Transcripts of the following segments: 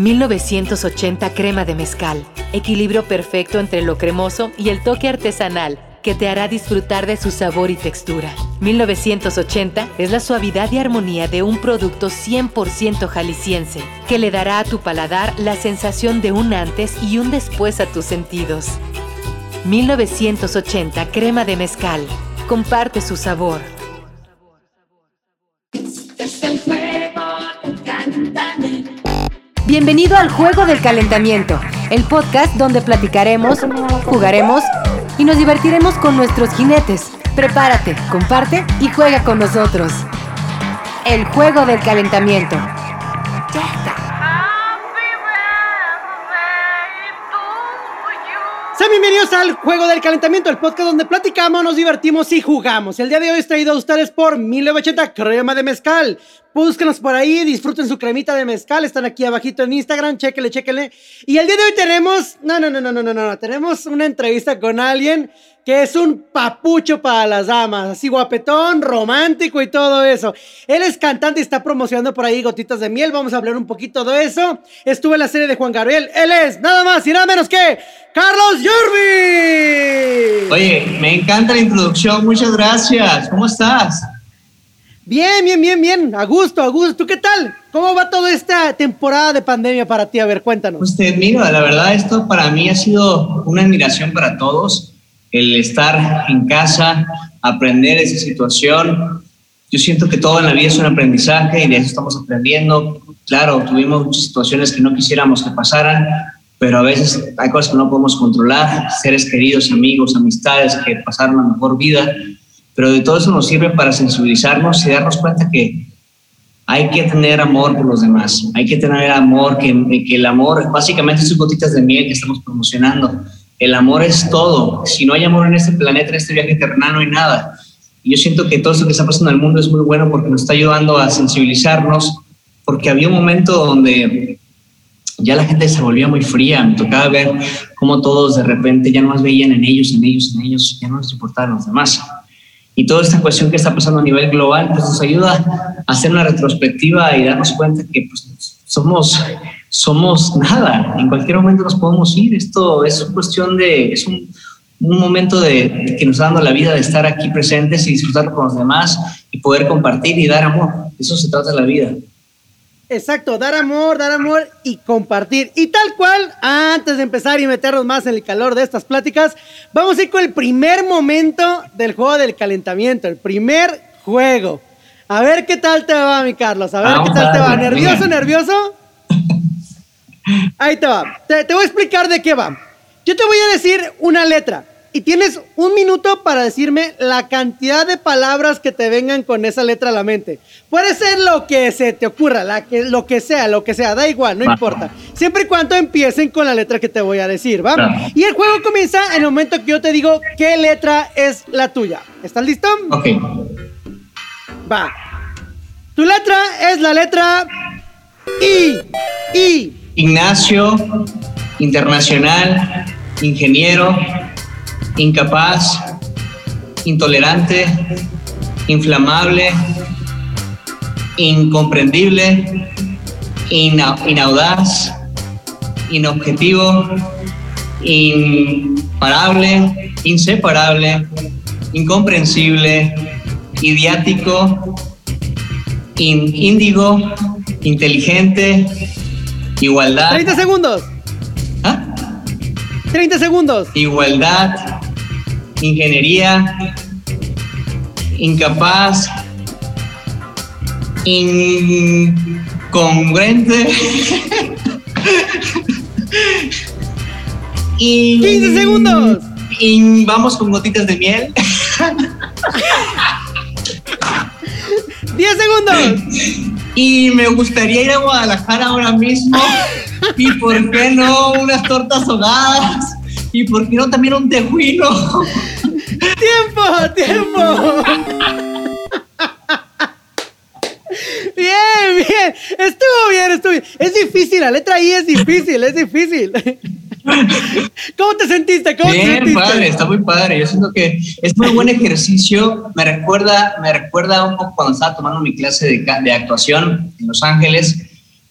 1980 crema de mezcal. Equilibrio perfecto entre lo cremoso y el toque artesanal que te hará disfrutar de su sabor y textura. 1980 es la suavidad y armonía de un producto 100% jalisciense, que le dará a tu paladar la sensación de un antes y un después a tus sentidos. 1980 crema de mezcal. Comparte su sabor. Bienvenido al Juego del Calentamiento, el podcast donde platicaremos, jugaremos y nos divertiremos con nuestros jinetes. Prepárate, comparte y juega con nosotros. El Juego del Calentamiento. Sean bienvenidos al Juego del Calentamiento, el podcast donde platicamos, nos divertimos y jugamos. El día de hoy es traído a ustedes por 1980 Crema de Mezcal. Búsquenos por ahí, disfruten su cremita de mezcal. Están aquí abajito en Instagram, chéquele, chéquele. Y el día de hoy tenemos, no, no, no, no, no, no, no, tenemos una entrevista con alguien que es un papucho para las damas, así guapetón, romántico y todo eso. Él es cantante y está promocionando por ahí gotitas de miel. Vamos a hablar un poquito de eso. Estuve en la serie de Juan Gabriel. Él es nada más y nada menos que Carlos Yurbi. Oye, me encanta la introducción. Muchas gracias. ¿Cómo estás? Bien, bien, bien, bien. A gusto, a gusto. ¿Tú qué tal? ¿Cómo va toda esta temporada de pandemia para ti? A ver, cuéntanos. Pues te mira, la verdad, esto para mí ha sido una admiración para todos. El estar en casa, aprender esa situación. Yo siento que todo en la vida es un aprendizaje y de eso estamos aprendiendo. Claro, tuvimos muchas situaciones que no quisiéramos que pasaran, pero a veces hay cosas que no podemos controlar. Seres queridos, amigos, amistades que pasaron la mejor vida pero de todo eso nos sirve para sensibilizarnos y darnos cuenta que hay que tener amor por los demás, hay que tener amor, que, el amor, básicamente son gotitas de miel que estamos promocionando. El amor es todo. Si no hay amor en este planeta, en este viaje terrenal, no hay nada. Y yo siento que todo esto que está pasando en el mundo es muy bueno porque nos está ayudando a sensibilizarnos, porque había un momento donde ya la gente se volvía muy fría, me tocaba ver cómo todos de repente ya no más veían en ellos, en ellos, en ellos, ya no les importaban los demás. Y toda esta cuestión que está pasando a nivel global pues nos ayuda a hacer una retrospectiva y darnos cuenta que pues, somos, somos nada, en cualquier momento nos podemos ir. Esto es cuestión de, es un, un momento de, que nos está dando la vida de estar aquí presentes y disfrutar con los demás y poder compartir y dar amor. Eso se trata de la vida. Exacto, dar amor, dar amor y compartir. Y tal cual, antes de empezar y meternos más en el calor de estas pláticas, vamos a ir con el primer momento del juego del calentamiento, el primer juego. A ver qué tal te va, mi Carlos, a ver qué tal te va. ¿Nervioso, nervioso? Ahí te va. Te, te voy a explicar de qué va. Yo te voy a decir una letra y tienes un minuto para decirme la cantidad de palabras que te vengan con esa letra a la mente. Puede ser lo que se te ocurra, la que, lo que sea, lo que sea, da igual, no importa. Siempre y cuando empiecen con la letra que te voy a decir, ¿va? Y el juego comienza en el momento que yo te digo qué letra es la tuya. ¿Estás listo? Ok. Va. Tu letra es la letra I. I. Ignacio, internacional, ingeniero incapaz, intolerante, inflamable, incomprendible, inaudaz, inobjetivo, imparable, inseparable, incomprensible, idiático, índigo, inteligente, igualdad. 30 segundos. ¿Ah? 30 segundos. Igualdad, ingeniería, incapaz, incongruente. y 15 segundos. Y vamos con gotitas de miel. 10 segundos. Y me gustaría ir a Guadalajara ahora mismo. ¿Y por qué no unas tortas ahogadas? ¿Y por qué no también un tejuino? ¡Tiempo! ¡Tiempo! Bien, bien. Estuvo bien, estuvo bien. Es difícil, la letra I es difícil, es difícil. ¿Cómo te sentiste? ¿Cómo bien, te sentiste? padre, está muy padre. Yo siento que es muy buen ejercicio. Me recuerda, me recuerda un poco cuando estaba tomando mi clase de, de actuación en Los Ángeles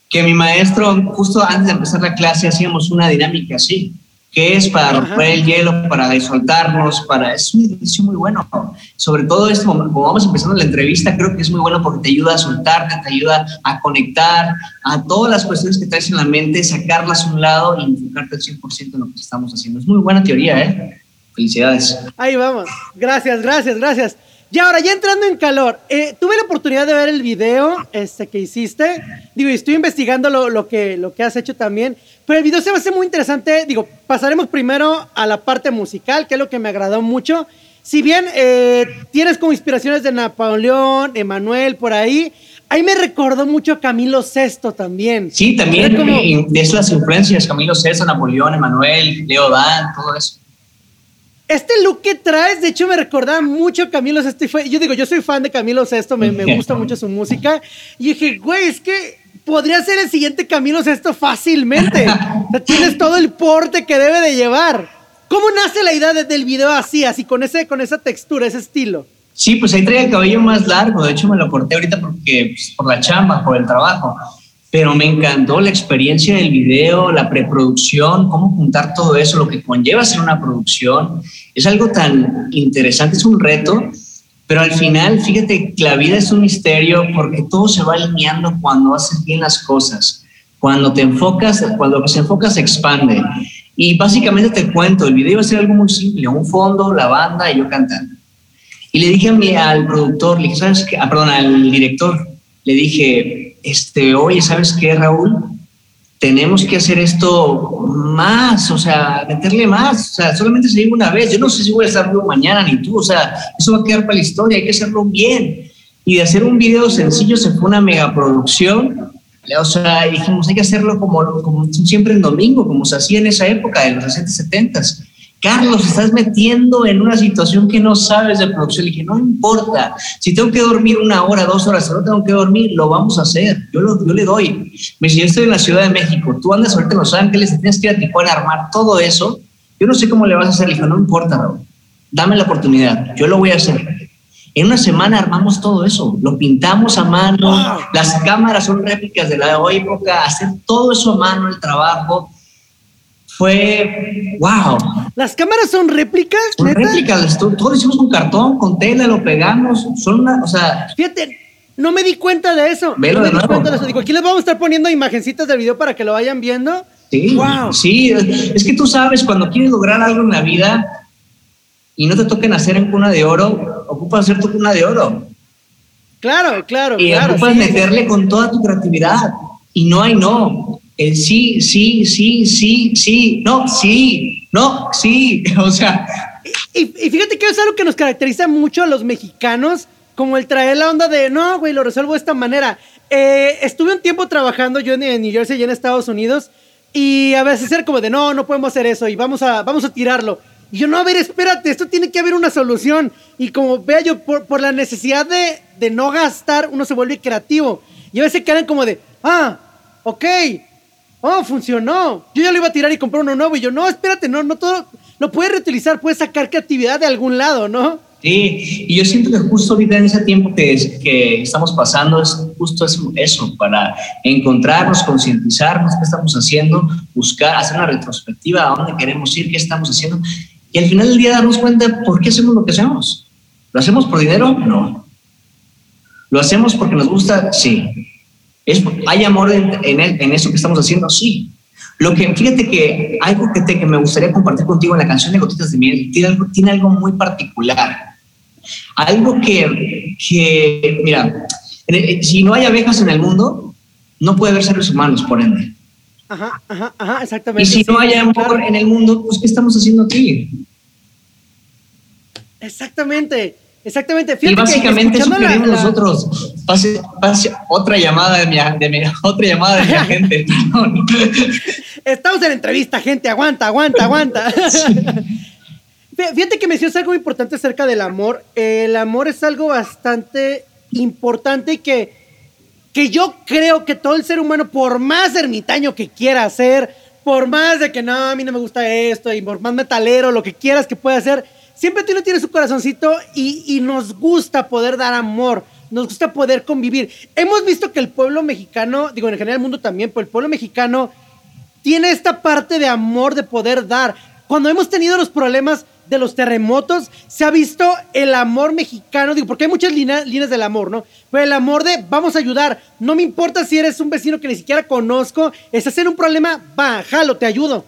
que mi maestro, justo antes de empezar la clase, hacíamos una dinámica así, que es para romper el hielo, para soltarnos, para... Es un ejercicio muy bueno. Sobre todo esto, como vamos empezando la entrevista, creo que es muy bueno porque te ayuda a soltarte, te ayuda a conectar a todas las cuestiones que traes en la mente, sacarlas a un lado y enfocarte al 100% en lo que estamos haciendo. Es muy buena teoría, ¿eh? Felicidades. Ahí vamos. Gracias, gracias, gracias. Y ahora, ya entrando en calor, eh, tuve la oportunidad de ver el video este, que hiciste. Digo, y estoy investigando lo, lo, que, lo que has hecho también. Pero el video se va a hacer muy interesante. Digo, pasaremos primero a la parte musical, que es lo que me agradó mucho. Si bien eh, tienes como inspiraciones de Napoleón, Emanuel, por ahí, ahí me recordó mucho a Camilo VI también. Sí, también como... de esas influencias, Camilo VI, Napoleón, Emanuel, Leo Dan, todo eso. Este look que traes, de hecho, me recordaba mucho a Camilo Sesto. Yo digo, yo soy fan de Camilo Sesto, me, gusta mucho su música. Y dije, güey, es que podría ser el siguiente Camilo Sesto fácilmente. tienes todo el porte que debe de llevar. ¿Cómo nace la idea del video así, así, con, ese, con esa textura, ese estilo? Sí, pues ahí traía el cabello más largo. De hecho, me lo corté ahorita porque, pues, por la chamba, por el trabajo pero me encantó la experiencia del video, la preproducción, cómo juntar todo eso, lo que conlleva hacer una producción. Es algo tan interesante, es un reto, pero al final, fíjate la vida es un misterio porque todo se va alineando cuando haces bien las cosas. Cuando te enfocas, cuando se enfoca se expande. Y básicamente te cuento, el video va a ser algo muy simple, un fondo, la banda y yo cantando. Y le dije a mi, al productor, le dije, ¿sabes qué? Ah, perdón, al director, le dije, este, oye, ¿sabes qué, Raúl? Tenemos que hacer esto más, o sea, meterle más, o sea, solamente se diga una vez. Yo no sé si voy a estar vivo mañana ni tú, o sea, eso va a quedar para la historia, hay que hacerlo bien. Y de hacer un video sencillo se fue una megaproducción, o sea, dijimos, hay que hacerlo como, como siempre en domingo, como se hacía en esa época, de los 60, 70 Carlos, estás metiendo en una situación que no sabes de producción. Le dije, no importa, si tengo que dormir una hora, dos horas, si no tengo que dormir, lo vamos a hacer. Yo, lo, yo le doy. Me dice, yo estoy en la Ciudad de México, tú andas ahorita en Los Ángeles, tienes que ir a Tijuana a armar todo eso. Yo no sé cómo le vas a hacer. Le dije, no importa, Raúl, dame la oportunidad, yo lo voy a hacer. En una semana armamos todo eso, lo pintamos a mano, las cámaras son réplicas de la época, hacer todo eso a mano, el trabajo fue wow. ¿Las cámaras son réplicas? Son réplicas, todo, hicimos con cartón, con tela, lo pegamos, son una, o sea... Fíjate, no me di cuenta de eso. Velo de nuevo. Digo, aquí les vamos a estar poniendo imagencitas del video para que lo vayan viendo. Sí, wow. sí, es que tú sabes, cuando quieres lograr algo en la vida y no te toquen hacer en cuna de oro, ocupas hacer tu cuna de oro. Claro, claro, y claro. ocupas meterle con toda tu creatividad. Y no hay no el sí, sí, sí, sí, sí, no, sí, no, sí, o sea. Y, fíjate que es algo que nos caracteriza mucho a los mexicanos, como el traer la onda de, no, güey, lo resuelvo de esta manera. Eh, estuve un tiempo trabajando yo en, New Jersey y en Estados Unidos, y a veces era como de, no, no podemos hacer eso, y vamos a, vamos a tirarlo. Y yo, no, a ver, espérate, esto tiene que haber una solución. Y como vea yo, por, por la necesidad de, de no gastar, uno se vuelve creativo. Y a veces quedan como de, ah, ok, oh, funcionó. Yo ya lo iba a tirar y comprar uno nuevo. Y yo, no, espérate, no, no todo. Lo puedes reutilizar, puedes sacar creatividad de algún lado, ¿no? Sí, y yo siento que justo ahorita en ese tiempo que, estamos pasando es justo eso, eso, para encontrarnos, concientizarnos qué estamos haciendo, buscar, hacer una retrospectiva a dónde queremos ir, qué estamos haciendo, y al final del día darnos cuenta por qué hacemos lo que hacemos. ¿Lo hacemos por dinero? No. ¿Lo hacemos porque nos gusta? Sí. ¿Hay amor en, en, eso que estamos haciendo? Sí. Lo que, fíjate que algo que, te, que me gustaría compartir contigo en la canción de Gotitas de Miel tiene algo, tiene algo muy particular. Algo que, que, mira, si no hay abejas en el mundo, no puede haber seres humanos, por ende. Ajá, ajá, ajá, exactamente. Y si no hay amor en el mundo, pues ¿qué estamos haciendo aquí? Exactamente. Exactamente. y básicamente eso queremos nosotros. Pase, otra llamada de mi, de otra llamada de mi agente. Estamos en entrevista, gente. Aguanta, aguanta, aguanta. Fíjate que me decías algo importante acerca del amor. El amor es algo bastante importante y que, que yo creo que todo el ser humano, por más ermitaño que quiera ser, por más de que no, a mí no me gusta esto, y por más metalero, lo que quieras que pueda hacer, siempre tiene, tiene su corazoncito y, nos gusta poder dar amor. nos gusta poder convivir. Hemos visto que el pueblo mexicano, digo, en general el mundo también, pero el pueblo mexicano tiene esta parte de amor de poder dar. Cuando hemos tenido los problemas de los terremotos, se ha visto el amor mexicano, digo, porque hay muchas líneas, del amor, ¿no? Pero el amor de vamos a ayudar, no me importa si eres un vecino que ni siquiera conozco, es hacer un problema, va, jalo, te ayudo,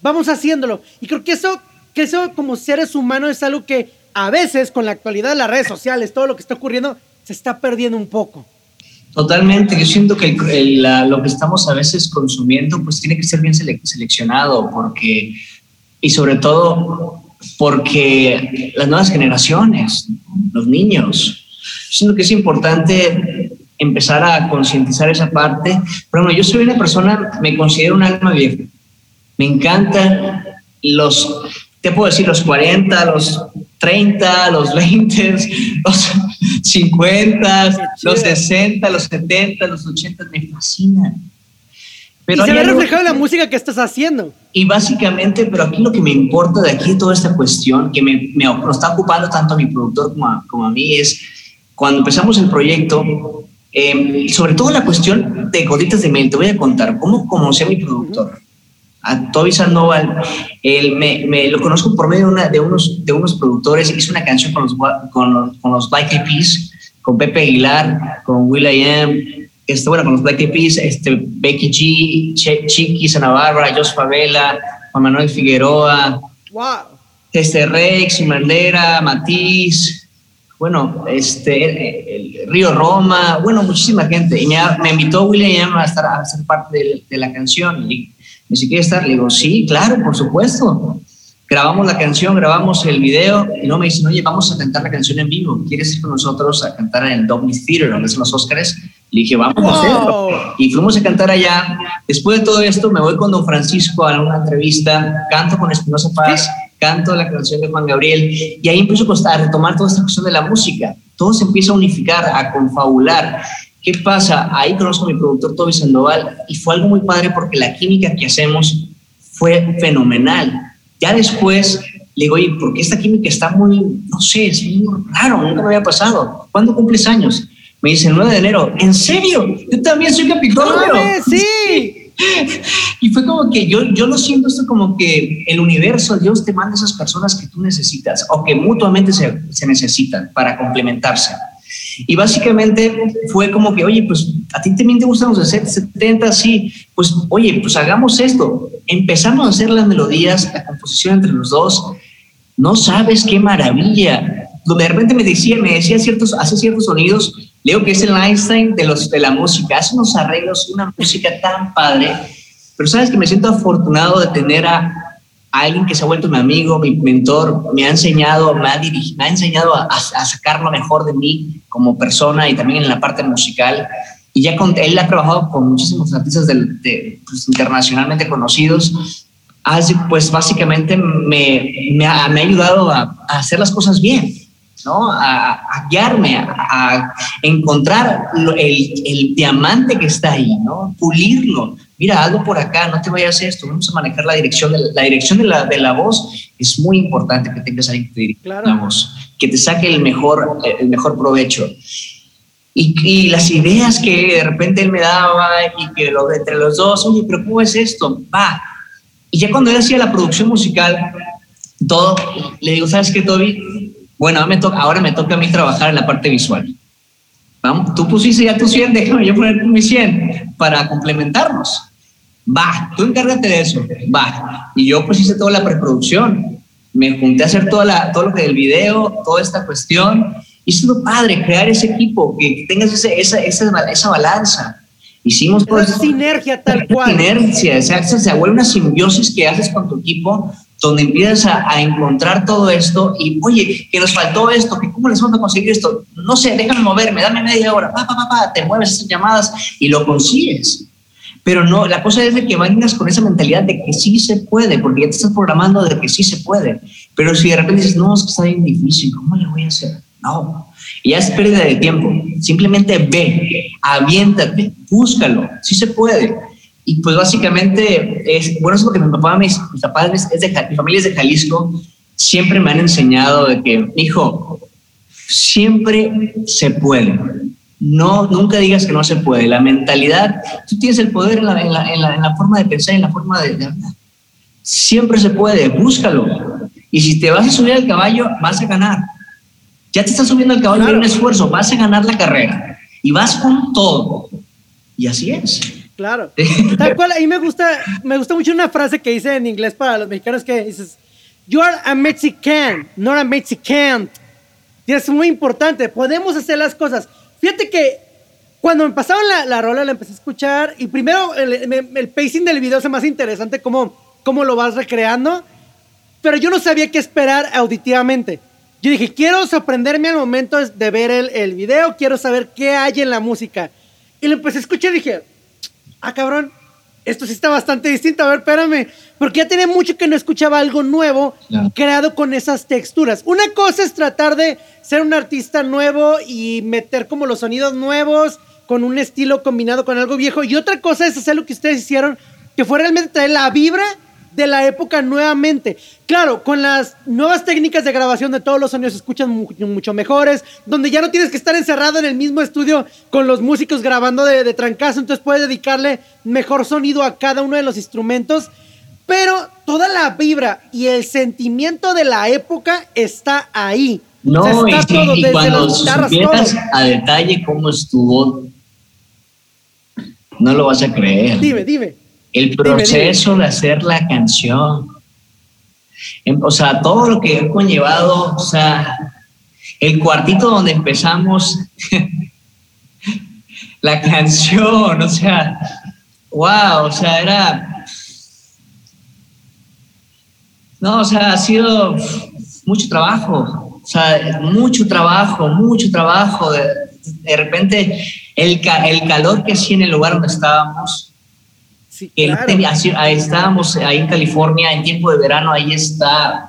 vamos haciéndolo. Y creo que eso, que eso como seres humanos es algo que a veces con la actualidad de las redes sociales, todo lo que está ocurriendo, se está perdiendo un poco. Totalmente, yo siento que lo que estamos a veces consumiendo pues tiene que ser bien seleccionado porque, y sobre todo porque las nuevas generaciones, los niños, siento que es importante empezar a concientizar esa parte. Pero bueno, yo soy una persona, me considero un alma vieja. Me encantan los, te puedo decir, los 40, los 30, los 20, los 50, los 60, los 70, los 80, me fascinan. Pero y se ve reflejado en la música que estás haciendo. Y básicamente, pero aquí lo que me importa de aquí toda esta cuestión, que me, me, está ocupando tanto a mi productor como a, como a mí, es cuando empezamos el proyecto, em, sobre todo la cuestión de Goditas de Mel, te voy a contar cómo conocí a mi productor, a Toby Sandoval. Él me, me, lo conozco por medio de, una, de, unos, de unos productores, hizo una canción con los, con, con los Black Eyed Peas, con Pepe Aguilar, con Will I Am, este, bueno, con los Black Eyed Peas, este, Becky G, Chiqui, Ana Bárbara, Jos Favela, Juan Manuel Figueroa, wow. este, Rex, Mandera, Matiz, bueno, este, el, Río Roma, bueno, muchísima gente. Y me, me invitó William a, estar, a ser parte de, de la canción. Y dice, ¿quieres estar? Le digo, sí, claro, por supuesto grabamos la canción, grabamos el video y no me dicen, oye, vamos a cantar la canción en vivo, ¿quieres ir con nosotros a cantar en el Dolby Theater, donde son los Oscars? Le dije, vamos a hacerlo. Y fuimos a cantar allá. Después de todo esto, me voy con Don Francisco a una entrevista, canto con Espinosa Paz, canto la canción de Juan Gabriel y ahí empiezo a retomar toda esta cuestión de la música. Todo se empieza a unificar, a confabular. ¿Qué pasa? Ahí conozco a mi productor Toby Sandoval y fue algo muy padre porque la química que hacemos fue fenomenal ya después le digo, oye, porque esta química está muy, no sé, es muy raro, nunca me había pasado. ¿Cuándo cumples años? Me dice el 9 de enero. ¿En serio? Yo también soy Capricornio. sí. y fue como que yo, yo lo siento esto como que el universo, Dios te manda esas personas que tú necesitas o que mutuamente se, se necesitan para complementarse. Y básicamente fue como que, oye, pues a ti también te gustan los 70, sí, pues oye, pues hagamos esto. Empezamos a hacer las melodías, la composición entre los dos. No sabes qué maravilla. Donde de repente me decía, me decía ciertos, hace ciertos sonidos, leo que es el Einstein de, los, de la música, hace unos arreglos, una música tan padre. Pero sabes que me siento afortunado de tener a, alguien que se ha vuelto mi amigo, mi mentor, me ha enseñado, me ha, dirigido, me ha enseñado a, sacar lo mejor de mí como persona y también en la parte musical. Y ya con, él ha trabajado con muchísimos artistas de, pues, internacionalmente conocidos. Así, pues básicamente me, me, ha, me ha ayudado a, a, hacer las cosas bien, ¿no? A, a guiarme, a, encontrar el, el, diamante que está ahí, ¿no? Pulirlo, mira, algo por acá, no te vayas a esto, vamos a manejar la dirección de la, dirección de la, de la voz. Es muy importante que tengas alguien que te dirija la voz, que te saque el mejor, el mejor provecho. Y, y, las ideas que de repente él me daba y que lo, entre los dos, oye, pero ¿cómo es esto? Va. Y ya cuando él hacía la producción musical, todo, le digo, ¿sabes qué, Toby? Bueno, ahora me, toca, ahora me toca a mí trabajar en la parte visual. Vamos, tú pusiste ya tu 100, déjame yo poner mi 100 para complementarnos. Va, tú encárgate de eso. Va. Y yo pues hice toda la preproducción. Me junté a hacer toda la, todo lo que del video, toda esta cuestión. Y es lo padre, crear ese equipo, que tengas ese, esa, esa, esa balanza. Hicimos esa sinergia tal cual. Sinergia, o sea, se vuelve una simbiosis que haces con tu equipo donde empiezas a, encontrar todo esto y, oye, que nos faltó esto, que cómo les vamos a conseguir esto, no sé, déjame moverme, dame media hora, pa, pa, pa, pa, te mueves esas llamadas y lo consigues. Pero no, la cosa es de que vengas con esa mentalidad de que sí se puede, porque ya te estás programando de que sí se puede. Pero si de repente dices, no, es que está bien difícil, ¿cómo le voy a hacer? No, y ya es pérdida de tiempo. Simplemente ve, aviéntate, búscalo, sí se puede. Y pues básicamente, es, bueno, eso es lo que mi papá, mis, mis papás, es de, mi familia es de Jalisco, siempre me han enseñado de que, hijo, siempre se puede. No, nunca digas que no se puede. La mentalidad, tú tienes el poder en la, en la, en la, forma de pensar, en la forma de, de hablar. Siempre se puede, búscalo. Y si te vas a subir al caballo, vas a ganar. Ya te estás subiendo al caballo claro. un esfuerzo, vas a ganar la carrera. Y vas con todo. Y así es. Claro. Tal cual, ahí me gusta, me gusta mucho una frase que dice en inglés para los mexicanos que dices, You are a Mexican, not a Mexican. Y es muy importante, podemos hacer las cosas. Fíjate que cuando me pasaban la, la rola, la empecé a escuchar y primero el, el, pacing del video es más interesante, cómo, cómo lo vas recreando, pero yo no sabía qué esperar auditivamente. Yo dije, quiero sorprenderme al momento de ver el, el video, quiero saber qué hay en la música. Y lo empecé a escuchar y dije, ah, cabrón, esto sí está bastante distinto. A ver, espérame. Porque ya tenía mucho que no escuchaba algo nuevo creado con esas texturas. Una cosa es tratar de ser un artista nuevo y meter como los sonidos nuevos con un estilo combinado con algo viejo. Y otra cosa es hacer lo que ustedes hicieron, que fue realmente traer la vibra de la época nuevamente. Claro, con las nuevas técnicas de grabación de todos los sonidos se escuchan mucho mejores, donde ya no tienes que estar encerrado en el mismo estudio con los músicos grabando de, de trancazo, entonces puedes dedicarle mejor sonido a cada uno de los instrumentos. Pero toda la vibra y el sentimiento de la época está ahí. No, está y, todo, y cuando supieras a detalle cómo estuvo, no lo vas a creer. Dime, dime el proceso de hacer la canción. Em, o sea, todo lo que he conllevado, o sea, el cuartito donde empezamos la canción, o sea, wow, o sea, era... No, o sea, ha sido mucho trabajo, o sea, mucho trabajo, mucho trabajo. De, de repente, el, el calor que hacía en el lugar donde estábamos, Sí, claro. ahí estábamos ahí en California en tiempo de verano, ahí está.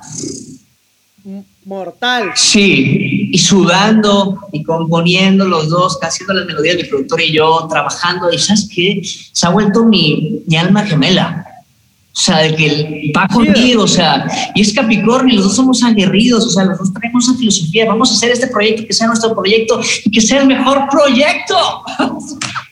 Mortal. Sí, y sudando y componiendo los dos, haciendo las melodías, mi productor y yo, trabajando. Y sabes qué? Se ha vuelto mi, mi alma gemela. O sea, de que va conmigo, o sea, y es Capricornio, los dos somos aguerridos, o sea, los dos tenemos esa filosofía, vamos a hacer este proyecto que sea nuestro proyecto y que sea el mejor proyecto.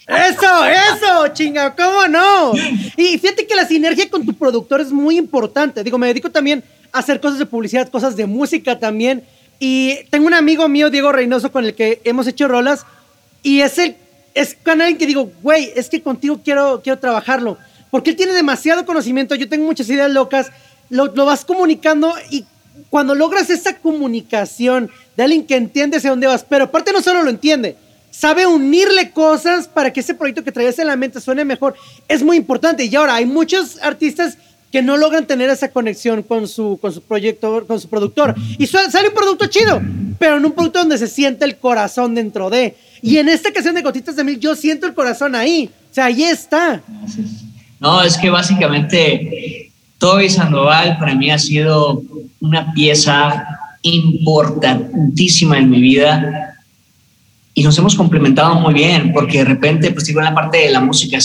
Eso, eso, chinga, ¿cómo no? Y fíjate que la sinergia con tu productor es muy importante. Digo, me dedico también a hacer cosas de publicidad, cosas de música también. Y tengo un amigo mío, Diego Reynoso, con el que hemos hecho rolas. Y es el, es con alguien que digo, güey, es que contigo quiero, quiero trabajarlo. Porque él tiene demasiado conocimiento, yo tengo muchas ideas locas, lo, lo vas comunicando y cuando logras esa comunicación de alguien que entiende hacia dónde vas, pero aparte no solo lo entiende, sabe unirle cosas para que ese proyecto que traías en la mente suene mejor. Es muy importante. Y ahora hay muchos artistas que no logran tener esa conexión con su, con su proyecto, con su productor. Y sale un producto chido, pero en un producto donde se siente el corazón dentro de. Y en esta canción de Gotitas de Mil, yo siento el corazón ahí. O sea, ahí está. No, es que básicamente Toby Sandoval para mí ha sido una pieza importantísima en mi vida y nos hemos complementado muy bien, porque de repente, pues digo, en la parte de la música,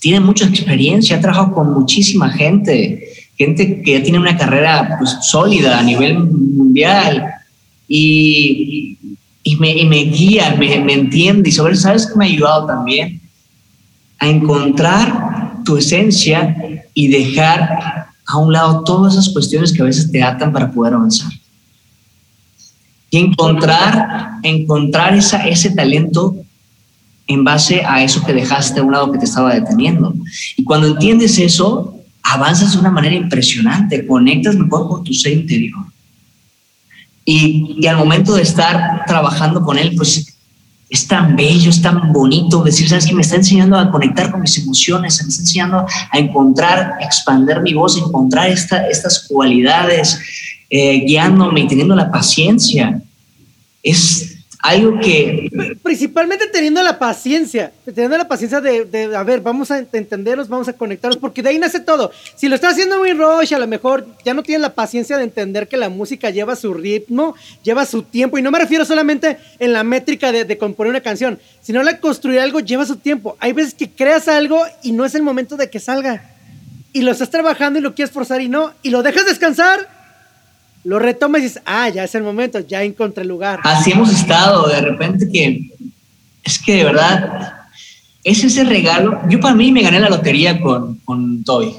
tiene mucha experiencia, ha trabajado con muchísima gente, gente que ya tiene una carrera pues, sólida a nivel mundial y, me, guía, me, entiende y sobre ¿sabes que me ha ayudado también? A encontrar tu esencia y dejar a un lado todas esas cuestiones que a veces te atan para poder avanzar y encontrar, encontrar esa, ese talento en base a eso que dejaste a un lado que te estaba deteniendo. Y cuando entiendes eso, avanzas de una manera impresionante, conectas mejor con tu ser interior. Y, y al momento de estar trabajando con él, pues es tan bello, es tan bonito decir, sabes que me está enseñando a conectar con mis emociones, me está enseñando a encontrar, expandir mi voz, encontrar esta, estas cualidades, eh, guiándome y teniendo la paciencia. Es algo que... Principalmente teniendo la paciencia, teniendo la paciencia de, de, a ver, vamos a entendernos, vamos a conectarnos, porque de ahí nace todo. Si lo estás haciendo muy rush, a lo mejor ya no tienes la paciencia de entender que la música lleva su ritmo, lleva su tiempo, y no me refiero solamente en la métrica de, de componer una canción, sino la construir algo lleva su tiempo. Hay veces que creas algo y no es el momento de que salga. Y lo estás trabajando y lo quieres forzar y no, y lo dejas descansar lo retomas y dices, ah, ya es el momento, ya encontré el lugar. Así hemos estado, de repente que es que de verdad es ese regalo. Yo para mí me gané la lotería con, con Toby.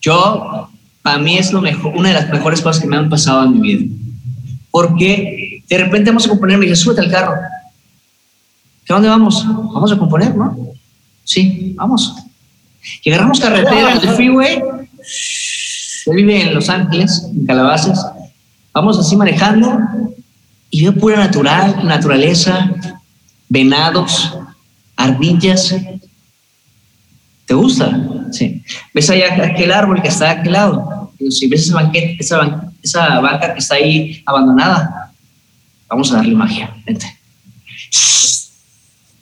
Yo, para mí es lo mejor, una de las mejores cosas que me han pasado en mi vida. Porque de repente vamos a componer, me dice, súbete al carro. ¿A dónde vamos? Vamos a componer, ¿no? Sí, vamos. Y agarramos carretera, el freeway. Él vive en Los Ángeles, en Calabazas. Vamos así manejando y veo pura natural, naturaleza, venados, ardillas. ¿Te gusta? Sí. ¿Ves allá aquel árbol que está a aquel lado? Si ves esa, banqueta, esa, esa banca que está ahí abandonada, vamos a darle magia. Vente.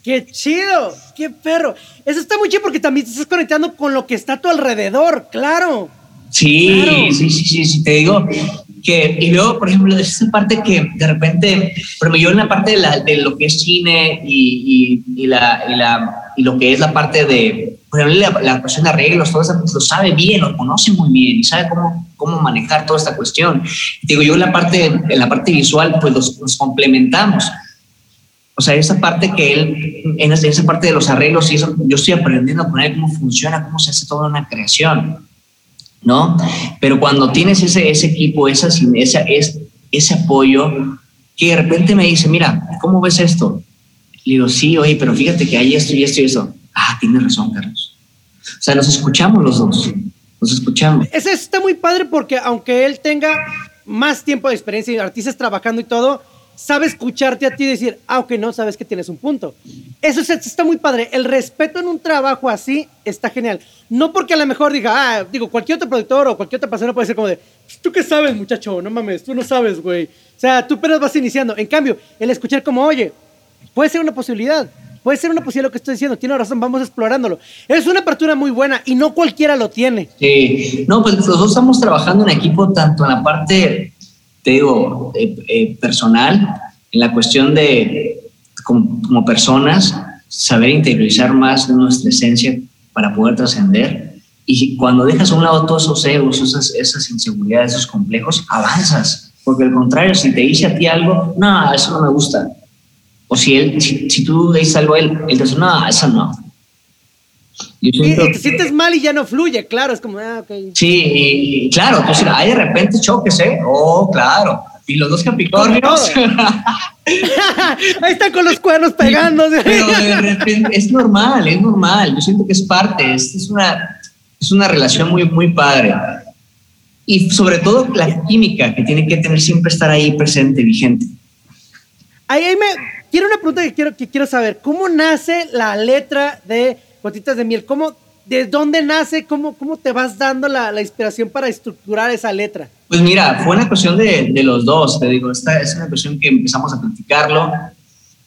¡Qué chido! ¡Qué perro! Eso está muy chido porque también te estás conectando con lo que está a tu alrededor, claro. Sí, sí, sí, sí, sí, te digo que, y luego, por ejemplo, esa parte que de repente, pero yo en la parte de, la, de lo que es cine y, y, y, la, y, la, y lo que es la parte de, por ejemplo, la, la cuestión de arreglos, todo eso, pues lo sabe bien, lo conoce muy bien y sabe cómo, cómo manejar toda esta cuestión. digo, yo en la parte, en la parte visual, pues los, los complementamos. O sea, esa parte que él, en esa, parte de los arreglos y eso, yo estoy aprendiendo con él cómo funciona, cómo se hace toda una creación. ¿No? Pero cuando tienes ese, ese equipo, esa, esa, es, ese apoyo, que de repente me dice, mira, ¿cómo ves esto? Le digo, sí, oye, pero fíjate que hay esto y esto y eso. Ah, tienes razón, Carlos. O sea, nos escuchamos los dos, nos escuchamos. Ese está muy padre porque aunque él tenga más tiempo de experiencia y artistas trabajando y todo, sabe escucharte a ti y decir, ah, no, sabes que tienes un punto. Eso está muy padre. El respeto en un trabajo así está genial. No porque a lo mejor diga, ah, digo, cualquier otro productor o cualquier otra persona puede ser como de, pues, ¿tú qué sabes, muchacho? No mames, tú no sabes, güey. O sea, tú apenas vas iniciando. En cambio, el escuchar como, oye, puede ser una posibilidad. Puede ser una posibilidad lo que estoy diciendo. Tiene razón, vamos explorándolo. Es una apertura muy buena y no cualquiera lo tiene. Sí, no, pues los dos estamos trabajando en equipo tanto en la parte te digo, eh, eh, personal, en la cuestión de, como, personas, saber interiorizar más nuestra esencia para poder trascender. Y cuando dejas a un lado todos esos egos, esas, inseguridades, esos complejos, avanzas. Porque al contrario, si te dice a ti algo, no, eso no me gusta. O si, él, si, tú le dices algo a él, él te dice, no, eso no y, te sientes mal y ya no fluye, claro, es como, ah, ok. Sí, claro, pues hay de repente choques, ¿eh? Oh, claro. Y los dos Capricornios. Ahí están con los cuernos pegándose. Pero de repente es normal, es normal. Yo siento que es parte, es, es, una, es una relación muy, muy padre. Y sobre todo la química que tiene que tener siempre estar ahí presente, vigente. Ahí, ahí me. Quiero una pregunta que quiero, que quiero saber. ¿Cómo nace la letra de gotitas de miel. ¿Cómo, ¿De dónde nace? ¿Cómo, cómo te vas dando la, la, estructura para estructurar esa letra? Pues mira, fue una cuestión de, de, los dos, te digo, esta es una cuestión que empezamos a platicarlo.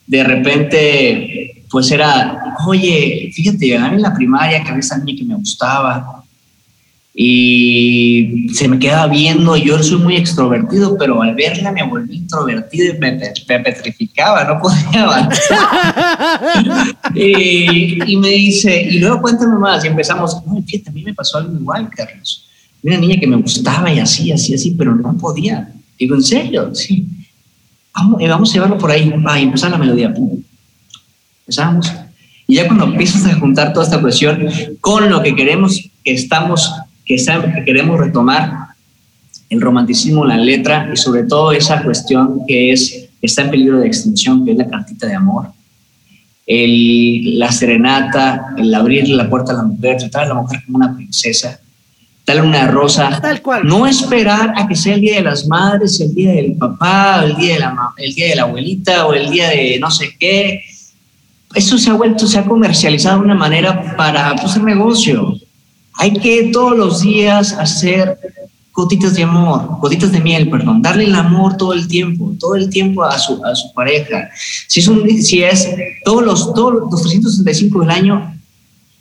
De repente, pues era, oye, fíjate, en la primaria que había esa niña que me gustaba, y se me quedaba viendo, yo soy muy extrovertido, pero al verla me volví introvertido y me, petrificaba, no podía avanzar. y, me dice, y luego cuéntame más, y empezamos, no, fíjate, a mí me pasó algo igual, Carlos. Una niña que me gustaba y así, así, así, pero no podía. Digo, ¿en serio? Sí. Vamos, eh, vamos a llevarlo por ahí. Va, y empezar la melodía. Empezamos. Y ya cuando empiezas a juntar toda esta cuestión con lo que queremos, que estamos que, que queremos retomar el romanticismo, la letra y sobre todo esa cuestión que es está en peligro de extinción, que es la cartita de amor. El, la serenata, el abrirle la puerta a la mujer, tratar a la mujer como una princesa, darle una rosa. Tal cual. No esperar a que sea el día de las madres, el día del papá, el día de la, el día de la abuelita o el día de no sé qué. Eso se ha vuelto, se ha comercializado de una manera para pues, hacer negocio. Hay que todos los días hacer gotitas de amor, gotitas de miel, perdón, darle el amor todo el tiempo, todo el tiempo a su, a su pareja. Si es, un, si es todos, los, todos los 365 del año,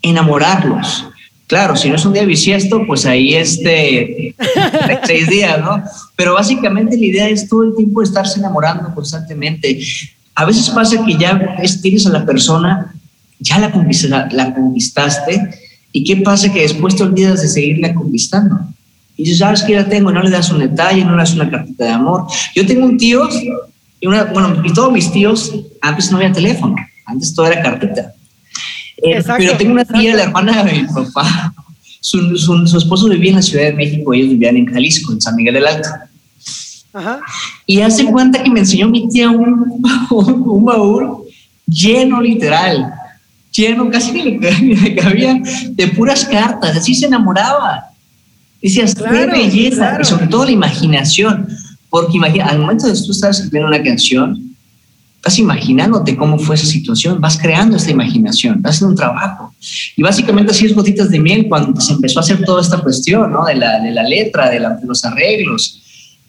enamorarlos. Claro, si no es un día bisiesto, pues ahí este, seis días, ¿no? Pero básicamente la idea es todo el tiempo estarse enamorando constantemente. A veces pasa que ya tienes a la persona, ya la, la conquistaste ¿Y qué pasa? Que después te olvidas de seguirla conquistando. Y dices, ¿sabes que la tengo? No le das un detalle, no le das una cartita de amor. Yo tengo un tío, y una, bueno, y todos mis tíos, antes no había teléfono, antes todo era cartita. Eh, pero tengo una tía, la hermana de mi papá, su, su, esposo vivía en la Ciudad de México, ellos vivían en Jalisco, en San Miguel del Alto. Ajá. Y hace cuenta que me enseñó mi tía un, un, baúl lleno literal, lleno, casi ni le cabía, de puras cartas, así se enamoraba. Decías, qué belleza, y sobre todo la imaginación, porque imagina, al momento de que tú estás escribiendo una canción, estás imaginándote cómo fue esa situación, vas creando esta imaginación, vas haciendo un trabajo. Y básicamente así es gotitas de miel cuando se empezó a hacer toda esta cuestión, ¿no? De la, de la letra, de, de los arreglos.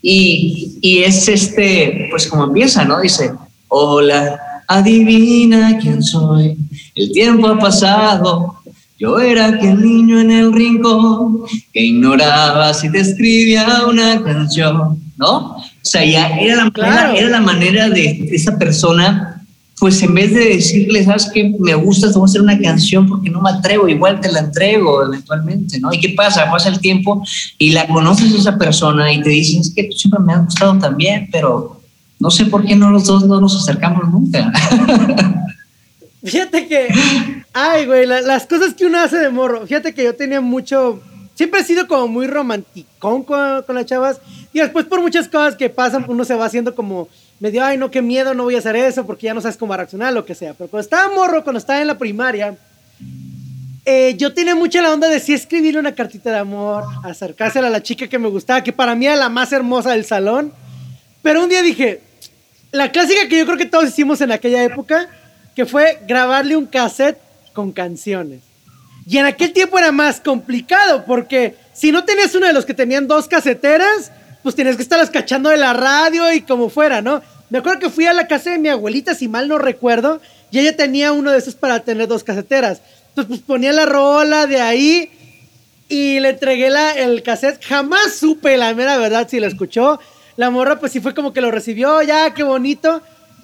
Y, y, es este, pues como empieza, ¿no? Dice, hola, adivina quién soy, el tiempo ha pasado, yo era aquel niño en el rincón que ignoraba si te escribía una canción, ¿no? O sea, ya era la manera, era la manera de, esa persona, pues en vez de decirle, ¿sabes qué? Me gusta, te voy a hacer una canción porque no me atrevo, igual te la entrego eventualmente, ¿no? ¿Y qué pasa? Pasa el tiempo y la conoces a esa persona y te dicen, es que tú siempre me has gustado también, pero no sé por qué no los dos no nos acercamos nunca. Fíjate que, ay, güey, las cosas que uno hace de morro. Fíjate que yo tenía mucho, siempre he sido como muy romanticón con, con las chavas. Y después por muchas cosas que pasan, uno se va haciendo como medio, ay, no, qué miedo, no voy a hacer eso porque ya no sabes cómo reaccionar, lo que sea. Pero cuando estaba morro, cuando estaba en la primaria, eh, yo tenía mucha la onda de sí escribir una cartita de amor, acercársela a la chica que me gustaba, que para mí era la más hermosa del salón. Pero un día dije, la clásica que yo creo que todos hicimos en aquella época, que fue grabarle un cassette con canciones. Y en aquel tiempo era más complicado porque si no tenías uno de los que tenían dos caseteras, pues tienes que estarlas cachando de la radio y como fuera, ¿no? Me acuerdo que fui a la casa de mi abuelita, si mal no recuerdo, y ella tenía uno de esos para tener dos caseteras. Entonces, pues ponía la rola de ahí y le entregué la, el cassette. Jamás supe la mera verdad si la escuchó. La morra, pues sí fue como que lo recibió, ya, qué bonito.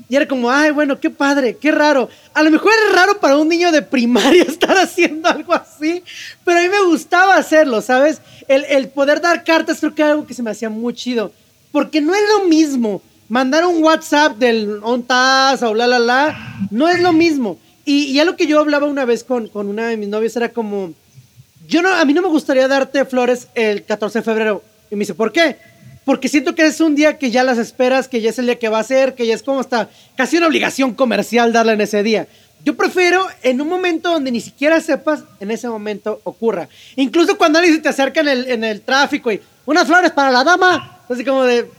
Y era como, ay, bueno, qué padre, qué raro. A lo mejor es raro para un niño de primaria estar haciendo algo así, pero a mí me gustaba hacerlo, ¿sabes? El, poder dar cartas creo que era algo que se me hacía muy chido. Porque no es lo mismo mandar un WhatsApp del ONTAS o la la la, no es lo mismo. Y, y algo que yo hablaba una vez con, con una de mis novias era como, yo no, a mí no me gustaría darte flores el 14 de febrero. Y me dice, ¿por qué? Porque siento que es un día que ya las esperas, que ya es el día que va a ser, que ya es como hasta casi una obligación comercial darla en ese día. Yo prefiero en un momento donde ni siquiera sepas, en ese momento ocurra. Incluso cuando alguien se te acerca en el, en el tráfico y unas flores para la dama, así como de,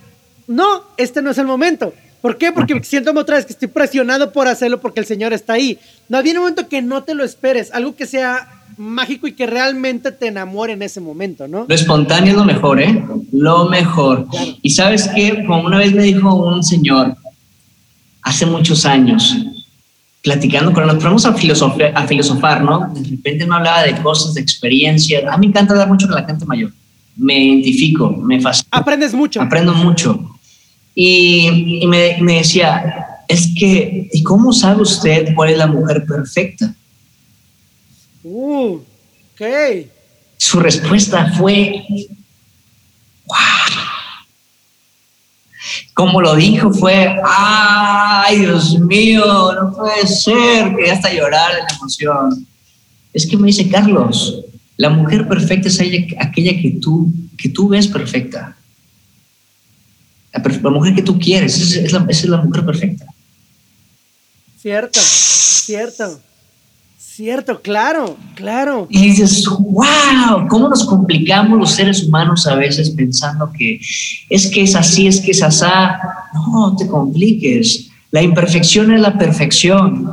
no, este no es el momento. ¿Por qué? Porque siento otra vez que estoy presionado por hacerlo porque el Señor está ahí. No, había un momento que no te lo esperes, algo que sea mágico y que realmente te enamore en ese momento, ¿no? Lo espontáneo es lo mejor, ¿eh? Lo mejor. Y sabes qué, como una vez me dijo un señor, hace muchos años, platicando con nos ponemos a, filosofar, a filosofar, ¿no? De repente me hablaba de cosas, de experiencias. A mí me encanta hablar mucho con la gente mayor. Me identifico, me fascina. Aprendes mucho. Aprendo mucho. Y, y me, me decía, es que, ¿y cómo sabe usted cuál es la mujer perfecta? Uh, ok. Su respuesta fue, wow. Como lo dijo fue, ay, Dios mío, no puede ser, que hasta llorar de la emoción. Es que me dice Carlos, la mujer perfecta es aquella que tú, que tú ves perfecta. La, mujer que tú quieres, es, la, esa es la mujer perfecta. Cierto, cierto. Cierto, claro, claro. Y dices, wow, ¿cómo nos complicamos los seres humanos a veces pensando que es que es así, es que es asá? No, te compliques. La imperfección es la perfección.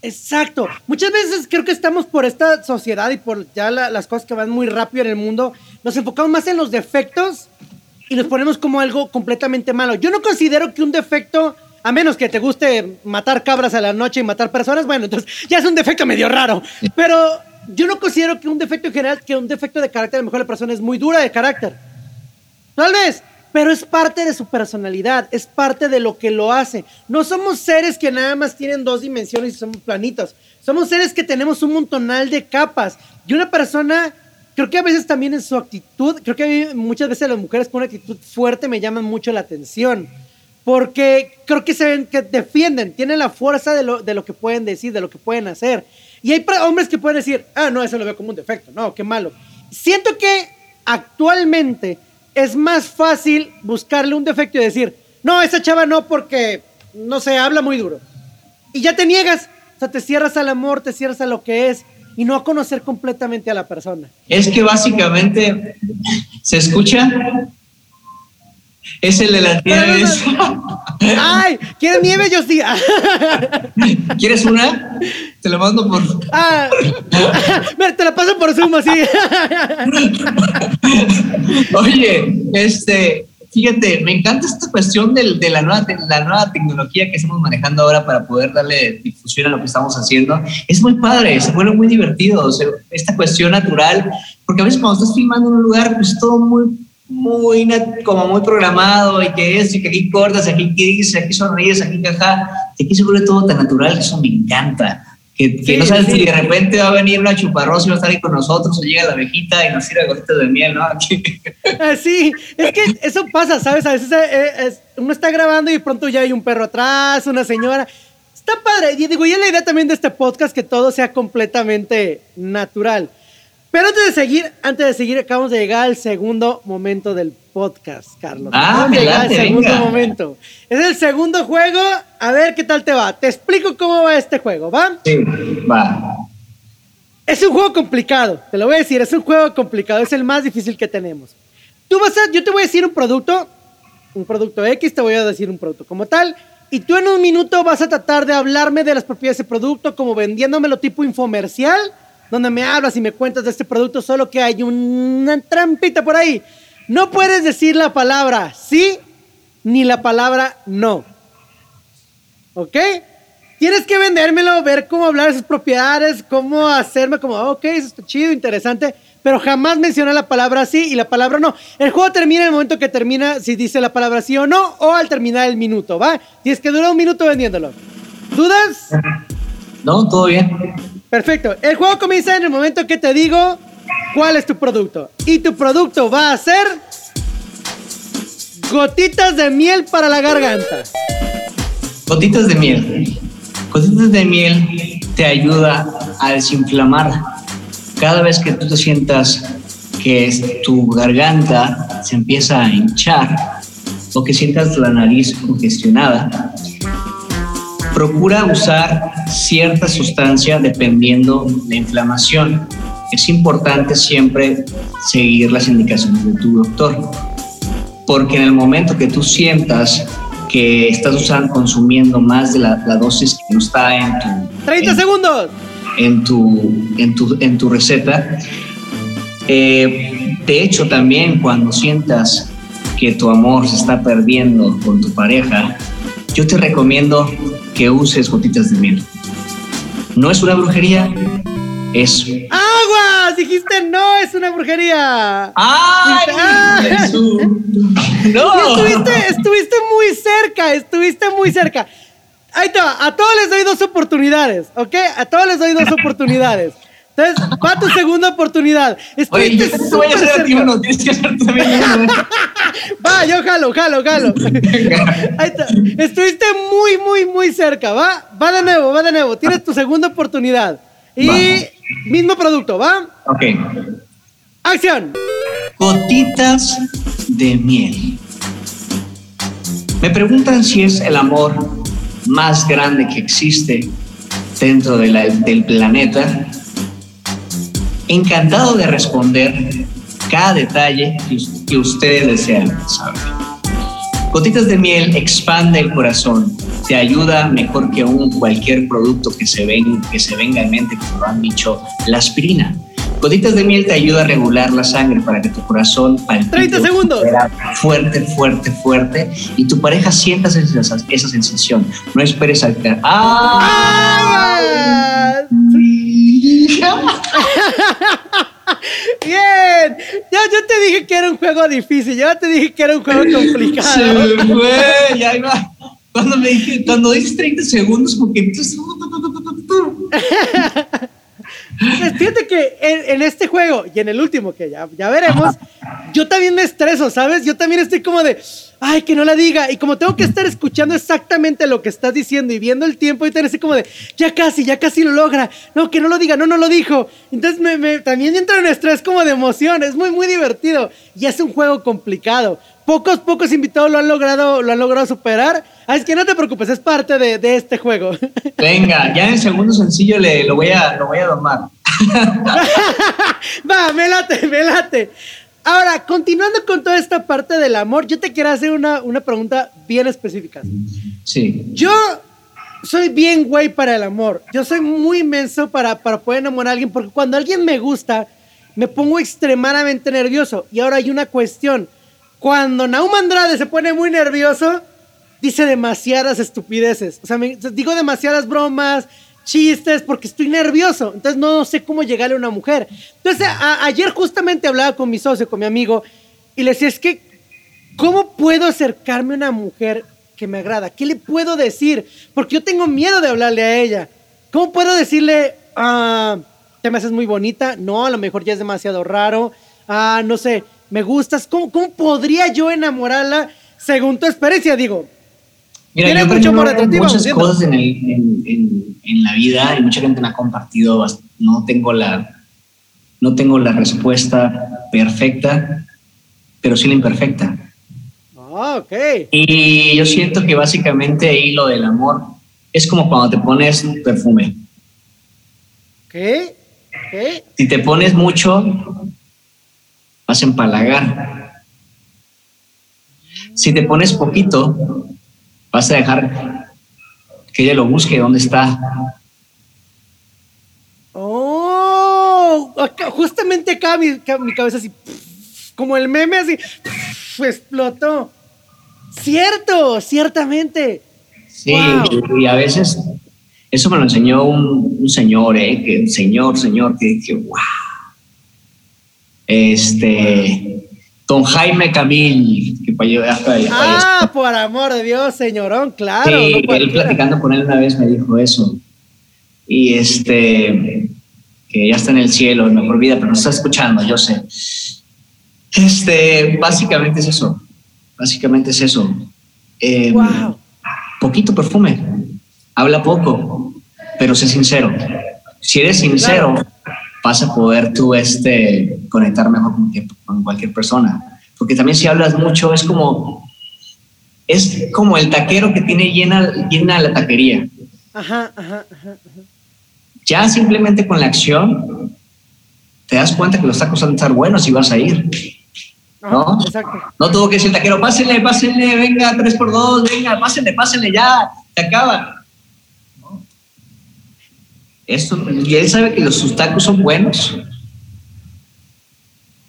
Exacto. Muchas veces creo que estamos por esta sociedad y por ya las cosas que van muy rápido en el mundo, nos enfocamos más en los defectos y nos ponemos como algo completamente malo. Yo no considero que un defecto a menos que te guste matar cabras a la noche y matar personas, bueno, entonces ya es un defecto medio raro. Pero yo no considero que un defecto en general, que un defecto de carácter, a lo mejor la persona es muy dura de carácter. Tal vez, pero es parte de su personalidad, es parte de lo que lo hace. No somos seres que nada más tienen dos dimensiones y somos planitos. Somos seres que tenemos un montonal de capas. Y una persona creo que a veces también en su actitud, creo que muchas veces las mujeres con una actitud fuerte me llaman mucho la atención. Porque creo que se ven, que defienden, tienen la fuerza de lo, de lo que pueden decir, de lo que pueden hacer. Y hay hombres que pueden decir, ah, no, eso lo veo como un defecto, no, qué malo. Siento que actualmente es más fácil buscarle un defecto y decir, no, esa chava no porque, no sé, habla muy duro. Y ya te niegas, o sea, te cierras al amor, te cierras a lo que es y no a conocer completamente a la persona. Es que básicamente se escucha. Es el de las nieves. ¡Ay! ¿Quieres nieve? Yo sí. ¿Quieres una? Te la mando por. Ah, te la paso por Zoom así. Oye, este. Fíjate, me encanta esta cuestión de, la, nueva, la nueva tecnología que estamos manejando ahora para poder darle difusión a lo que estamos haciendo. Es muy padre, se vuelve muy divertido, esta cuestión natural, porque a veces cuando estás filmando en un lugar, pues todo muy, muy, como muy programado y que es, y que aquí cortas, aquí dices, aquí sonríes, aquí caja, y aquí se vuelve todo tan natural que eso me encanta. Que, no sabes si de repente va a venir una chuparrosa y va a estar ahí con nosotros, o llega la abejita y nos sirve gotitas de miel, ¿no? Ah, sí, es que eso pasa, ¿sabes? A veces eh, uno está grabando y pronto ya hay un perro atrás, una señora. Está padre. Y digo, y es la idea también de este podcast que todo sea completamente natural. Pero antes de seguir, antes de seguir, acabamos de llegar al segundo momento del podcast, Carlos. Ah, acabamos al segundo momento. Es el segundo juego. A ver qué tal te va. Te explico cómo va este juego, ¿va? Sí, va. Es un juego complicado, te lo voy a decir, es un juego complicado, es el más difícil que tenemos. Tú vas a, yo te voy a decir un producto, un producto X, te voy a decir un producto como tal, y tú en un minuto vas a tratar de hablarme de las propiedades de ese producto, como vendiéndomelo tipo infomercial, donde me hablas y me cuentas de este producto, solo que hay una trampita por ahí. No puedes decir la palabra sí ni la palabra no. ¿Ok? Tienes que vendérmelo, ver cómo hablar de sus propiedades, cómo hacerme como, ok, eso está chido, interesante, pero jamás mencionar la palabra sí y la palabra no. El juego termina en el momento que termina, si dice la palabra sí o no, o al terminar el minuto, ¿va? Tienes que durar un minuto vendiéndolo. ¿Dudas? No, todo bien. Perfecto. El juego comienza en el momento que te digo cuál es tu producto. Y tu producto va a ser gotitas de miel para la garganta. Gotitas de miel. Gotitas de miel te ayuda a desinflamar. Cada vez que tú te sientas que tu garganta se empieza a hinchar o que sientas la nariz congestionada, Procura usar cierta sustancia dependiendo la inflamación. Es importante siempre seguir las indicaciones de tu doctor, porque en el momento que tú sientas que estás usando, consumiendo más de la, dosis que no está en tu... 30 segundos. En tu, en tu, en tu receta. Eh, de hecho, también cuando sientas que tu amor se está perdiendo con tu pareja, yo te recomiendo que uses gotitas de miel. No es una brujería, es... ¡Aguas! Dijiste no, es una brujería. ¡Ay! Ah. ¡No! Estuviste, estuviste muy cerca, estuviste muy cerca. Ahí te va, a todos les doy dos oportunidades, ¿ok? A todos les doy dos oportunidades. Entonces, va tu segunda oportunidad. Oye, yo te voy a hacer a ti uno, tienes que hacer también uno. va, yo jalo, jalo, jalo. Ahí está. Estuviste muy, muy, muy cerca, ¿va? Va de nuevo, va de nuevo. Tienes tu segunda oportunidad. Y mismo producto, ¿va? Ok. Acción. Gotitas de miel. Me preguntan si es el amor más grande que existe dentro de la, del planeta encantado de responder cada detalle que ustedes desean saber. Gotitas de miel expande el corazón, te ayuda mejor que un cualquier producto que se, ven, que se venga en mente, como lo han dicho, la aspirina. Gotitas de miel te ayuda a regular la sangre para que tu corazón palpite 30 segundos. fuerte, fuerte, fuerte y tu pareja sienta esa, esa sensación. No esperes a que... ¡Ah! Bien, ya yo te dije que era un juego difícil, ya te dije que era un juego complicado. Se fue, ya iba. Cuando me dije, cuando dices 30 segundos, como que. Fíjate que en, este juego y en el último que ya, ya veremos, yo también me estreso, ¿sabes? Yo también estoy como de, ay, que no la diga. Y como tengo que estar escuchando exactamente lo que estás diciendo y viendo el tiempo y tener así como de, ya casi, ya casi lo logra. No, que no lo diga, no, no lo dijo. Entonces me, también entra en estrés como de emoción. Es muy, muy divertido. Y es un juego complicado. Pocos, pocos invitados lo han logrado, lo han logrado superar. Así que no te preocupes, es parte de, este juego. Venga, ya en el segundo sencillo le, lo, voy a, lo voy a domar. Va, me late, me late. Ahora, continuando con toda esta parte del amor, yo te quiero hacer una, una pregunta bien específica. Sí. Yo soy bien güey para el amor. Yo soy muy inmenso para, para poder enamorar a alguien, porque cuando alguien me gusta, me pongo extremadamente nervioso. Y ahora hay una cuestión. Cuando Naum Andrade se pone muy nervioso, dice demasiadas estupideces. O sea, digo demasiadas bromas, chistes porque estoy nervioso. Entonces no sé cómo llegarle a una mujer. Entonces ayer justamente hablaba con mi socio, con mi amigo, y le decía, es que, ¿cómo puedo acercarme a una mujer que me agrada? ¿Qué le puedo decir? Porque yo tengo miedo de hablarle a ella. ¿Cómo puedo decirle, ah, te me haces muy bonita? No, a lo mejor ya es demasiado raro. Ah, no sé, me gustas. ¿Cómo, cómo podría yo enamorarla según tu experiencia? Digo, Mira, yo mucho muchas cosas en, en, en, la vida y mucha gente me ha compartido, no tengo la, no tengo la respuesta perfecta, pero sí la imperfecta. Ah, ok. Y yo siento que básicamente ahí lo del amor es como cuando te pones perfume. ¿Qué? ¿Qué? Si te pones mucho, vas a empalagar. Si te pones poquito, Vas a dejar que ella lo busque, ¿dónde está? Oh, justamente acá mi, cabeza así, como el meme así, explotó. Cierto, ciertamente. Sí, y a veces eso me lo enseñó un, señor, ¿eh? Que, señor, señor, que dije, wow. Este, don Jaime Camil, que Ah, por amor de Dios, señorón, claro. Sí, él platicando con él una vez me dijo eso. Y este, que ya está en el cielo, en mejor vida, pero no está escuchando, yo sé. Este, básicamente es eso. Básicamente es eso. wow. Em, poquito perfume. Habla poco, pero sé sincero. Si eres sincero, vas a poder tú este, conectar mejor con cualquier persona porque también si hablas mucho es como, es como el taquero que tiene llena, llena la taquería. Ajá, ajá, ajá, Ya simplemente con la acción te das cuenta que los tacos van a estar buenos y vas a ir. ¿No? Exacto. No tuvo que decir el taquero, pásenle, pásenle, venga, tres por dos, venga, pásenle, pásenle, ya, se acaba. Esto, y él sabe que los, sus tacos son buenos.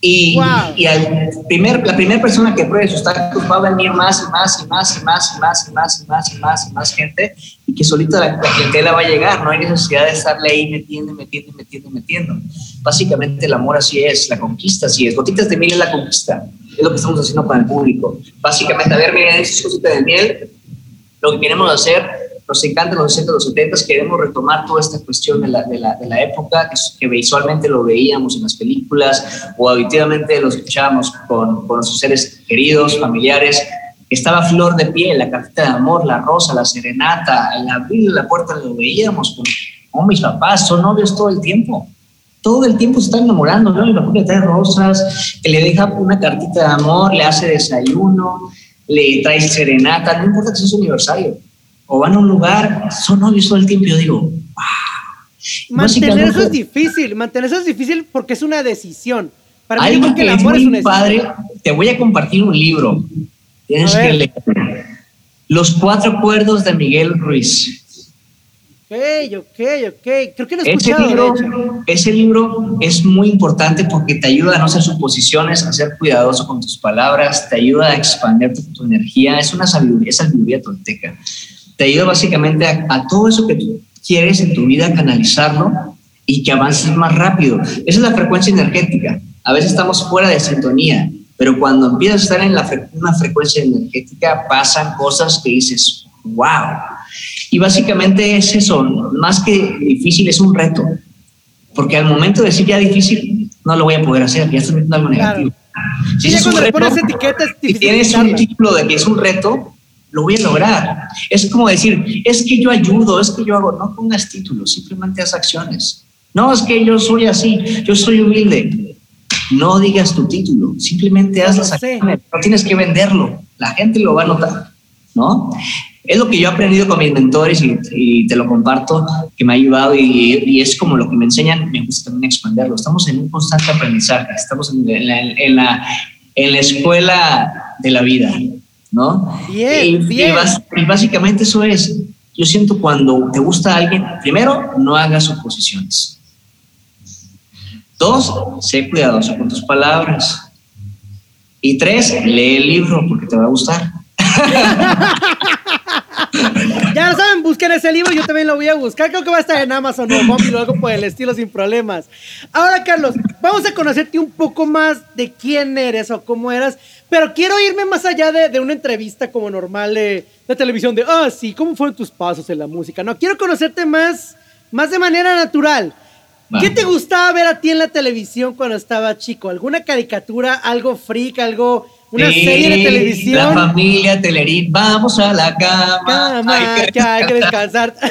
Y, y al primer, la primera persona que pruebe sus tacos va a venir más y más y más y más y más y más y más y más y más gente y que solita la, la clientela va a llegar, no hay necesidad de estarle ahí metiendo, metiendo, metiendo, metiendo. Básicamente el amor así es, la conquista así es, gotitas de miel es la conquista, es lo que estamos haciendo con el público. Básicamente, a ver, miren, esas cositas de miel, lo que queremos hacer nos encantan los 60, los 70, queremos retomar toda esta cuestión de la, de la, de la época, que, visualmente lo veíamos en las películas o auditivamente lo escuchábamos con, con nuestros seres queridos, familiares. Estaba flor de piel, la cartita de amor, la rosa, la serenata, al abrir la puerta lo veíamos con, mis papás, son novios todo el tiempo todo el tiempo se están enamorando, ¿no? La le trae rosas, que le deja una cartita de amor, le hace desayuno, le trae serenata, no importa que sea su aniversario o van a un lugar, son novios todo el tiempo. Yo digo, wow. Mantener eso es difícil, mantener eso es difícil porque es una decisión. Para mí, que el amor es, un padre, te voy a compartir un libro. Tienes que leer. Los cuatro acuerdos de Miguel Ruiz. Ok, ok, ok. Creo que lo he escuchado. Ese libro, ese libro es muy importante porque te ayuda a no hacer suposiciones, a ser cuidadoso con tus palabras, te ayuda a expandir tu, energía. Es una sabiduría, es sabiduría tolteca te ayuda básicamente a, todo eso que tú quieres en tu vida canalizarlo y que avances más rápido. Esa es la frecuencia energética. A veces estamos fuera de sintonía, pero cuando empiezas a estar en la una frecuencia energética pasan cosas que dices, wow. Y básicamente es eso, más que difícil, es un reto. Porque al momento de decir ya difícil, no lo voy a poder hacer, ya estoy metiendo algo negativo. Si, ya cuando le pones etiquetas, si tienes un título de que es un reto, lo voy a lograr. Es como decir, es que yo ayudo, es que yo hago, no pongas títulos, simplemente haz acciones. No, es que yo soy así, yo soy humilde. No digas tu título, simplemente haz las acciones. No tienes que venderlo, la gente lo va a notar, ¿no? Es lo que yo he aprendido con mis mentores y, te lo comparto, que me ha ayudado y, es como lo que me enseñan, me gusta también expanderlo. Estamos en un constante aprendizaje, estamos en la, en la, en la escuela de la vida, ¿no? Bien, y, bien. Y, básicamente eso es, yo siento cuando te gusta alguien, primero, no hagas oposiciones. Dos, sé cuidadoso con tus palabras. Y tres, lee el libro porque te va a gustar. busquen ese libro, yo también lo voy a buscar. Creo que va a estar en Amazon o o algo por el estilo sin problemas. Ahora, Carlos, vamos a conocerte un poco más de quién eres o cómo eras, pero quiero irme más allá de, una entrevista como normal de, televisión, de, ah, sí, ¿cómo fueron tus pasos en la música? No, quiero conocerte más, más de manera natural. ¿Qué te gustaba ver a ti en la televisión cuando estaba chico? ¿Alguna caricatura, algo freak, algo una serie de televisión. La familia Telerín, vamos a la cama. Cama, hay que, hay que descansar.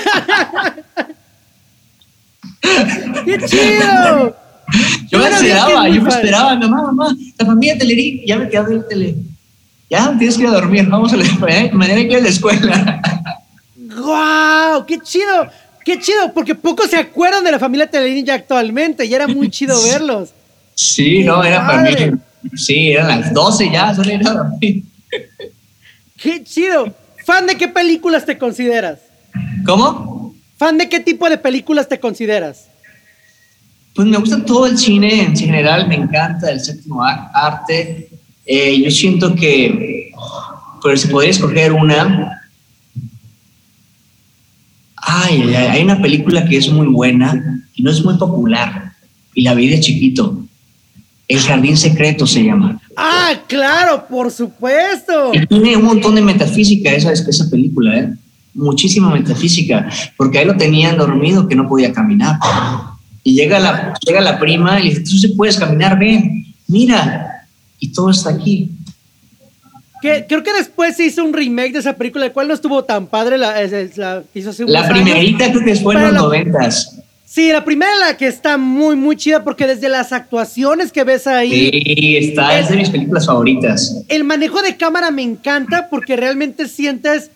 ¡Qué chido! Yo me esperaba, yo me esperaba, mamá, mamá, la familia Telerín, ya me quedé el tele. Ya tienes que ir a dormir, vamos a la escuela, ¿eh? mañana hay que ir a la escuela. ¡Guau! ¡Qué chido! ¡Qué chido! Porque pocos se acuerdan de la familia Telerín ya actualmente y era muy chido verlos. Sí, no, era para mí Sí, eran las 12 ya, solo era dormir. ¡Qué chido! ¿Fan de qué películas te consideras? ¿Cómo? ¿Fan de qué tipo de películas te consideras? Pues me gusta todo el cine en general, me encanta el séptimo arte. Eh, yo siento que, pues si podría escoger una, ay, hay una película que es muy buena y no es muy popular y la vi de chiquito el Jardín Secreto se llama. Ah, claro, por supuesto. Y tiene un montón de metafísica esa, esa película, ¿eh? Muchísima metafísica, porque ahí lo tenían dormido que no podía caminar. Y llega la, llega la prima y le dice, tú se puedes caminar, ven, mira. Y todo está aquí. Que, creo que después se hizo un remake de esa película, el cual no estuvo tan padre. La, la, hizo la primerita creo que fue en los noventas. Sí, la primera la que está muy, muy chida porque desde las actuaciones que ves ahí. Sí, está, es de mis películas favoritas. El manejo de cámara me encanta porque realmente sientes.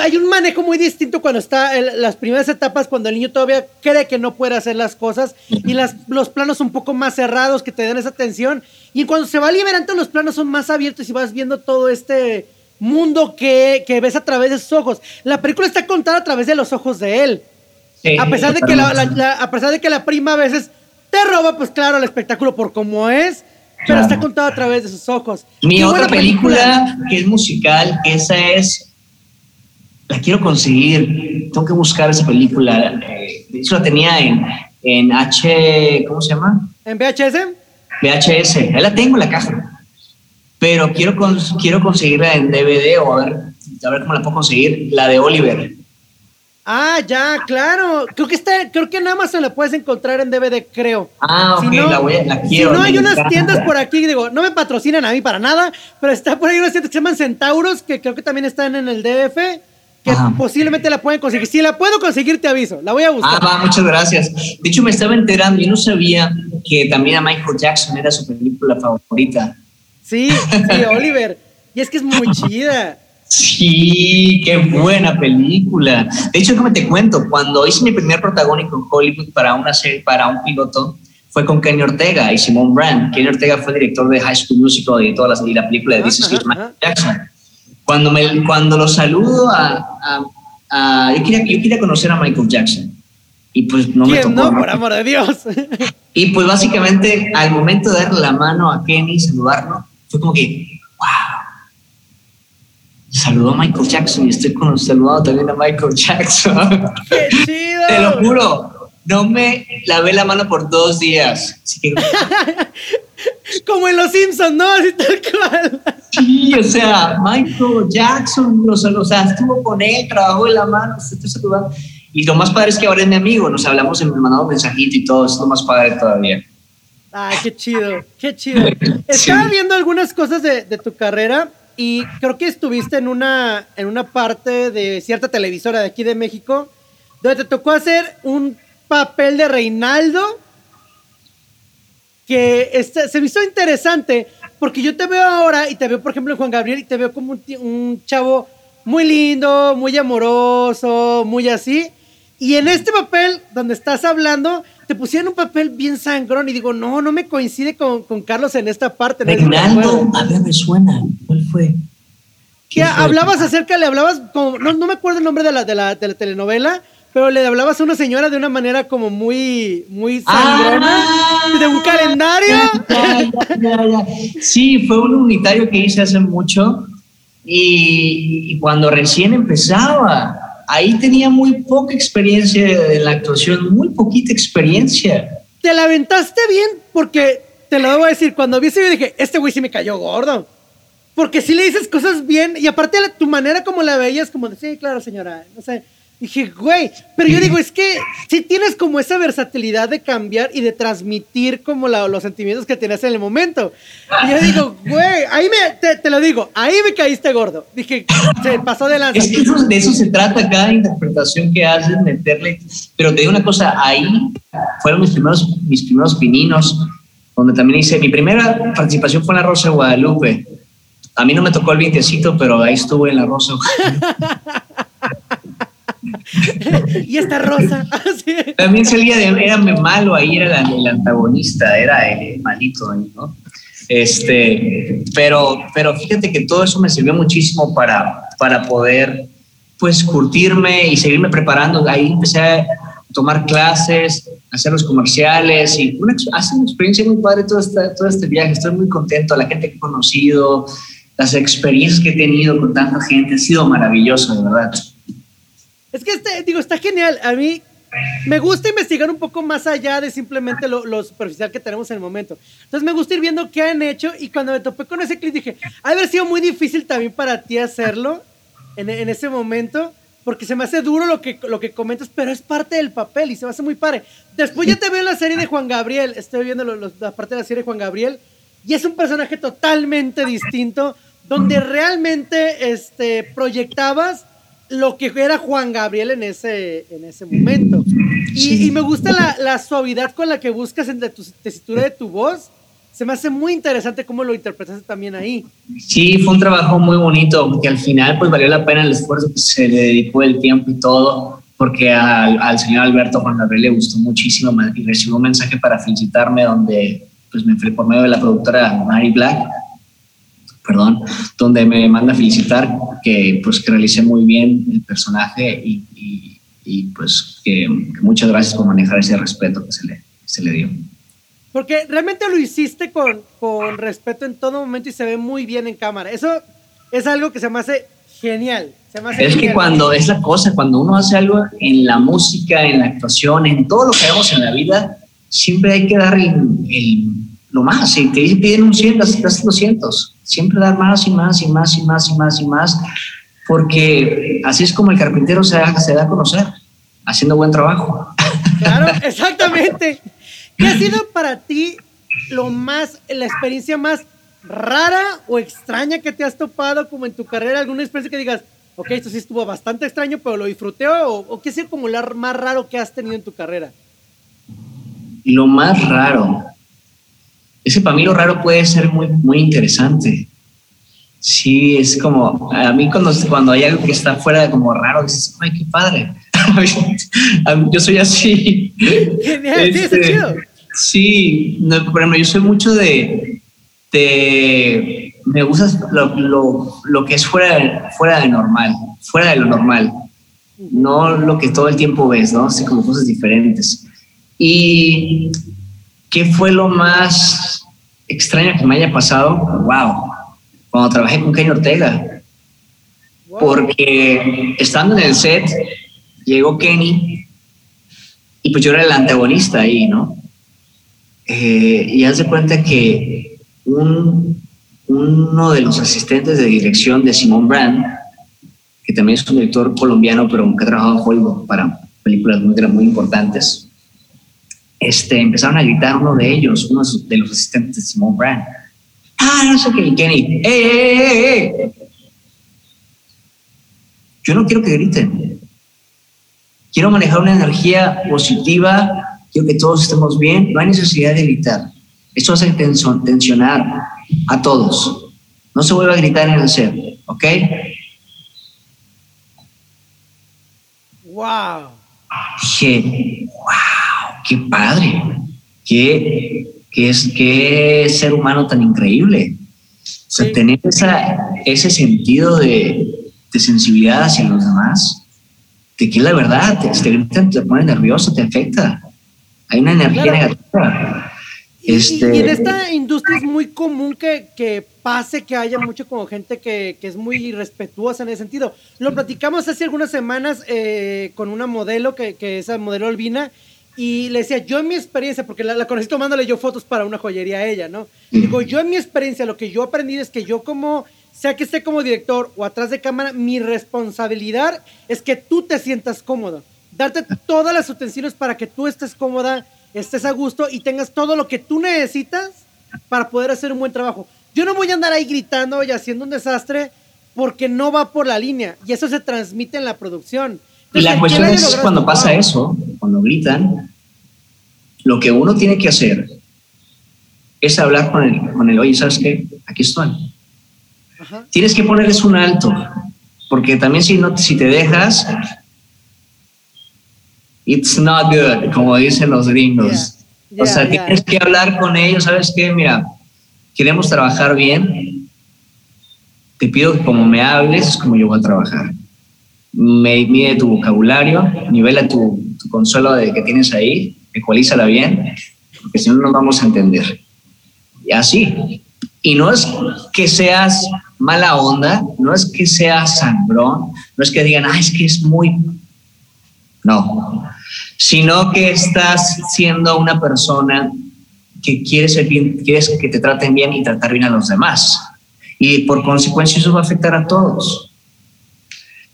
Hay un manejo muy distinto cuando está en las primeras etapas, cuando el niño todavía cree que no puede hacer las cosas y las, los planos un poco más cerrados que te dan esa tensión. Y cuando se va liberando, los planos son más abiertos y vas viendo todo este mundo que, que ves a través de sus ojos. La película está contada a través de los ojos de él a, pesar de que la, a pesar de que la prima a veces te roba, pues claro, el espectáculo por cómo es, pero está contado a través de sus ojos. Mi otra película, que es musical, esa es, la quiero conseguir, tengo que buscar esa película. Eh, de hecho, la tenía en, en H, ¿cómo se llama? ¿En VHS? VHS, ahí la tengo en la caja. Pero quiero, quiero conseguirla en DVD o a ver, a ver cómo la puedo conseguir, la de Oliver. Ah, ya, claro. Creo que está, creo que en Amazon la puedes encontrar en DVD, creo. Ah, ok, la, voy a, la quiero. Si no, hay unas tiendas por aquí, digo, no me patrocinan a mí para nada, pero está por ahí unas tiendas que se llaman Centauros, que creo que también están en el DF, que posiblemente la pueden conseguir. Si la puedo conseguir, te aviso, la voy a buscar. Ah, va, muchas gracias. De hecho, me estaba enterando y no sabía que también a Michael Jackson era su película favorita. Sí, sí, Oliver. Y es que es muy chida. Sí, qué buena película. De hecho, déjame te cuento, cuando hice mi primer protagónico en Hollywood para una serie, para un piloto, fue con Kenny Ortega y Simone Brand. Kenny Ortega fue director de High School Musical y toda la, la película de This is Michael Jackson. Cuando, me, cuando lo saludo a, a, yo, quería, yo quería conocer a Michael Jackson y pues no me tocó. No, por amor de Dios. Y pues básicamente al momento de darle la mano a Kenny, saludarlo, fue como que, wow, saludó a Michael Jackson y estoy con, saludado también a Michael Jackson. ¡Qué chido! Te lo juro, no me lavé la mano por dos días. Como en Los Simpsons, ¿no? Así tal cual. Sí, o sea, Michael Jackson, o sea, estuvo con él, trabajó en la mano, estoy saludando. Y lo más padre es que ahora es mi amigo, nos hablamos, me mandamos mensajito y todo, es lo más padre todavía. Ay, qué chido, qué chido. Estaba viendo algunas cosas de, de, tu carrera y creo que estuviste en una, en una parte de cierta televisora de aquí de México donde te tocó hacer un papel de Reinaldo que se me hizo interesante porque yo te veo ahora y te veo, por ejemplo, en Juan Gabriel y te veo como un chavo muy lindo, muy amoroso, muy así. Y en este papel donde estás hablando, te pusieron un papel bien sangrón y digo, no, no me coincide con, con Carlos en esta parte. Reinaldo, a ver, me suena. ¿Cuál fue? Que hablabas acerca, le hablabas, como, no, no, me acuerdo el nombre de la, de la, de la telenovela, pero le hablabas a una señora de una manera como muy, muy sangrona, ah, de un calendario. sí, fue un unitario que hice hace mucho y, y cuando recién empezaba ahí tenía muy poca experiencia en la actuación, muy poquita experiencia. Te la aventaste bien porque, te lo debo decir, cuando vi ese video dije, este güey sí me cayó gordo. Porque si le dices cosas bien y aparte tu manera como la veías, como de, sí, claro, señora, no sé. Dije, güey, pero yo digo, es que si tienes como esa versatilidad de cambiar y de transmitir como los sentimientos que tenías en el momento. Y yo digo, güey, ahí me, te, lo digo, ahí me caíste gordo. Dije, se pasó de lanza. Es que de eso se trata cada interpretación que haces, meterle. Pero te digo una cosa, ahí fueron mis primeros, mis primeros pininos, donde también hice, mi primera participación fue en La Rosa de Guadalupe. A mí no me tocó el vientecito, pero ahí estuve en La Rosa y esta rosa. También salía de, era malo, ahí era el antagonista, era el malito, ¿no? Este, pero, pero fíjate que todo eso me sirvió muchísimo para, para poder, pues, curtirme y seguirme preparando. Ahí empecé a tomar clases, hacer los comerciales y una, hace una experiencia muy padre todo este, todo este viaje. Estoy muy contento, la gente que he conocido, las experiencias que he tenido con tanta gente, ha sido maravilloso, de verdad. Es que, este, digo, está genial. A mí me gusta investigar un poco más allá de simplemente lo, superficial que tenemos en el momento. Entonces me gusta ir viendo qué han hecho y cuando me topé con ese clip dije, ha haber sido muy difícil también para ti hacerlo en, en, ese momento, porque se me hace duro lo que, lo que comentas, pero es parte del papel y se me hace muy padre. Después ya te veo en la serie de Juan Gabriel, estoy viendo la parte de la serie de Juan Gabriel y es un personaje totalmente distinto, donde realmente este, proyectabas lo que era Juan Gabriel en ese, en ese momento. Y, me gusta la, la, suavidad con la que buscas entre tu tesitura de tu voz. Se me hace muy interesante cómo lo interpretaste también ahí. Sí, fue un trabajo muy bonito, que al final pues valió la pena el esfuerzo que se le dedicó el tiempo y todo, porque al, al señor Alberto Juan Gabriel le gustó muchísimo y recibió un mensaje para felicitarme donde pues me fui por medio de la productora Mary Black perdón, donde me manda a felicitar que pues que realicé muy bien el personaje y, y, pues que, muchas gracias por manejar ese respeto que se le, se le dio. Porque realmente lo hiciste con, con respeto en todo momento y se ve muy bien en cámara. Eso es algo que se me hace genial. Se me hace es que cuando es la cosa, cuando uno hace algo en la música, en la actuación, en todo lo que hagamos en la vida, siempre hay que dar el, lo más. Si te piden un 100, das 200 siempre dar más y más y más y más y más y más, porque así es como el carpintero se da, se da a conocer, haciendo buen trabajo. Claro, exactamente. ¿Qué ha sido para ti lo más, la experiencia más rara o extraña que te has topado como en tu carrera? ¿Alguna experiencia que digas, ok, esto sí estuvo bastante extraño, pero lo disfruté? ¿O, o qué ha sido como lo más raro que has tenido en tu carrera? Lo más raro ese para mí lo raro puede ser muy, muy interesante. Sí, es como, a mí cuando, cuando hay algo que está fuera de como raro, dices, ay, qué padre. yo soy así. Genial, sí, es este, chido. Sí, no, yo soy mucho de, de me gusta lo, lo, lo, que es fuera, fuera de normal, fuera de lo normal, no lo que todo el tiempo ves, ¿no? Así como cosas diferentes. Y ¿Qué fue lo más extraño que me haya pasado? ¡Wow! Cuando trabajé con Kenny Ortega. Porque estando en el set, llegó Kenny y pues yo era el antagonista ahí, ¿no? Eh, y haz de cuenta que un, uno de los asistentes de dirección de Simón Brand, que también es un director colombiano, pero que ha trabajado en Hollywood para películas muy, muy importantes, este, empezaron a gritar uno de ellos, uno de los asistentes de Simone Brand. Ah, no sé qué, Kenny, ¡eh, eh, eh, eh! Yo no quiero que griten. Quiero manejar una energía positiva, quiero que todos estemos bien, no hay necesidad de gritar. Esto hace tensionar a todos. No se vuelva a gritar en el set, ¿ok? ¡Wow! Dije, wow, qué padre, qué, qué, es, qué ser humano tan increíble. O sea, tener esa, ese sentido de, de, sensibilidad hacia los demás, de que la verdad, te, te gritan, te pone nervioso, te afecta. Hay una energía negativa. Este, y, en esta industria es muy común que, que pase que haya mucho como gente que, que, es muy irrespetuosa en ese sentido. Lo platicamos hace algunas semanas eh, con una modelo, que, que es modelo Olvina, y le decía, yo en mi experiencia, porque la, la, conocí tomándole yo fotos para una joyería a ella, ¿no? Digo, yo en mi experiencia, lo que yo aprendí es que yo como, sea que esté como director o atrás de cámara, mi responsabilidad es que tú te sientas cómodo. Darte todas las utensilios para que tú estés cómoda estés a gusto y tengas todo lo que tú necesitas para poder hacer un buen trabajo. Yo no voy a andar ahí gritando y haciendo un desastre porque no va por la línea y eso se transmite en la producción. y la cuestión es cuando pasa eso, cuando gritan, lo que uno tiene que hacer es hablar con el, con el oye, ¿sabes qué? Aquí estoy. Tienes que ponerles un alto, porque también si, no, si te dejas, it's not good, como dicen los gringos. o sea, tienes que hablar con ellos, ¿sabes qué? Mira, queremos trabajar bien. Te pido que como me hables, es como yo voy a trabajar. Mide tu vocabulario, nivela tu, tu consuelo de que tienes ahí, ecualízala bien, porque si no, no vamos a entender. Y así. Y no es que seas mala onda, no es que seas sangrón, no es que digan, ah, es que es muy... No, sino que estás siendo una persona que quiere ser bien, quieres que te traten bien y tratar bien a los demás. Y por consecuencia eso va a afectar a todos.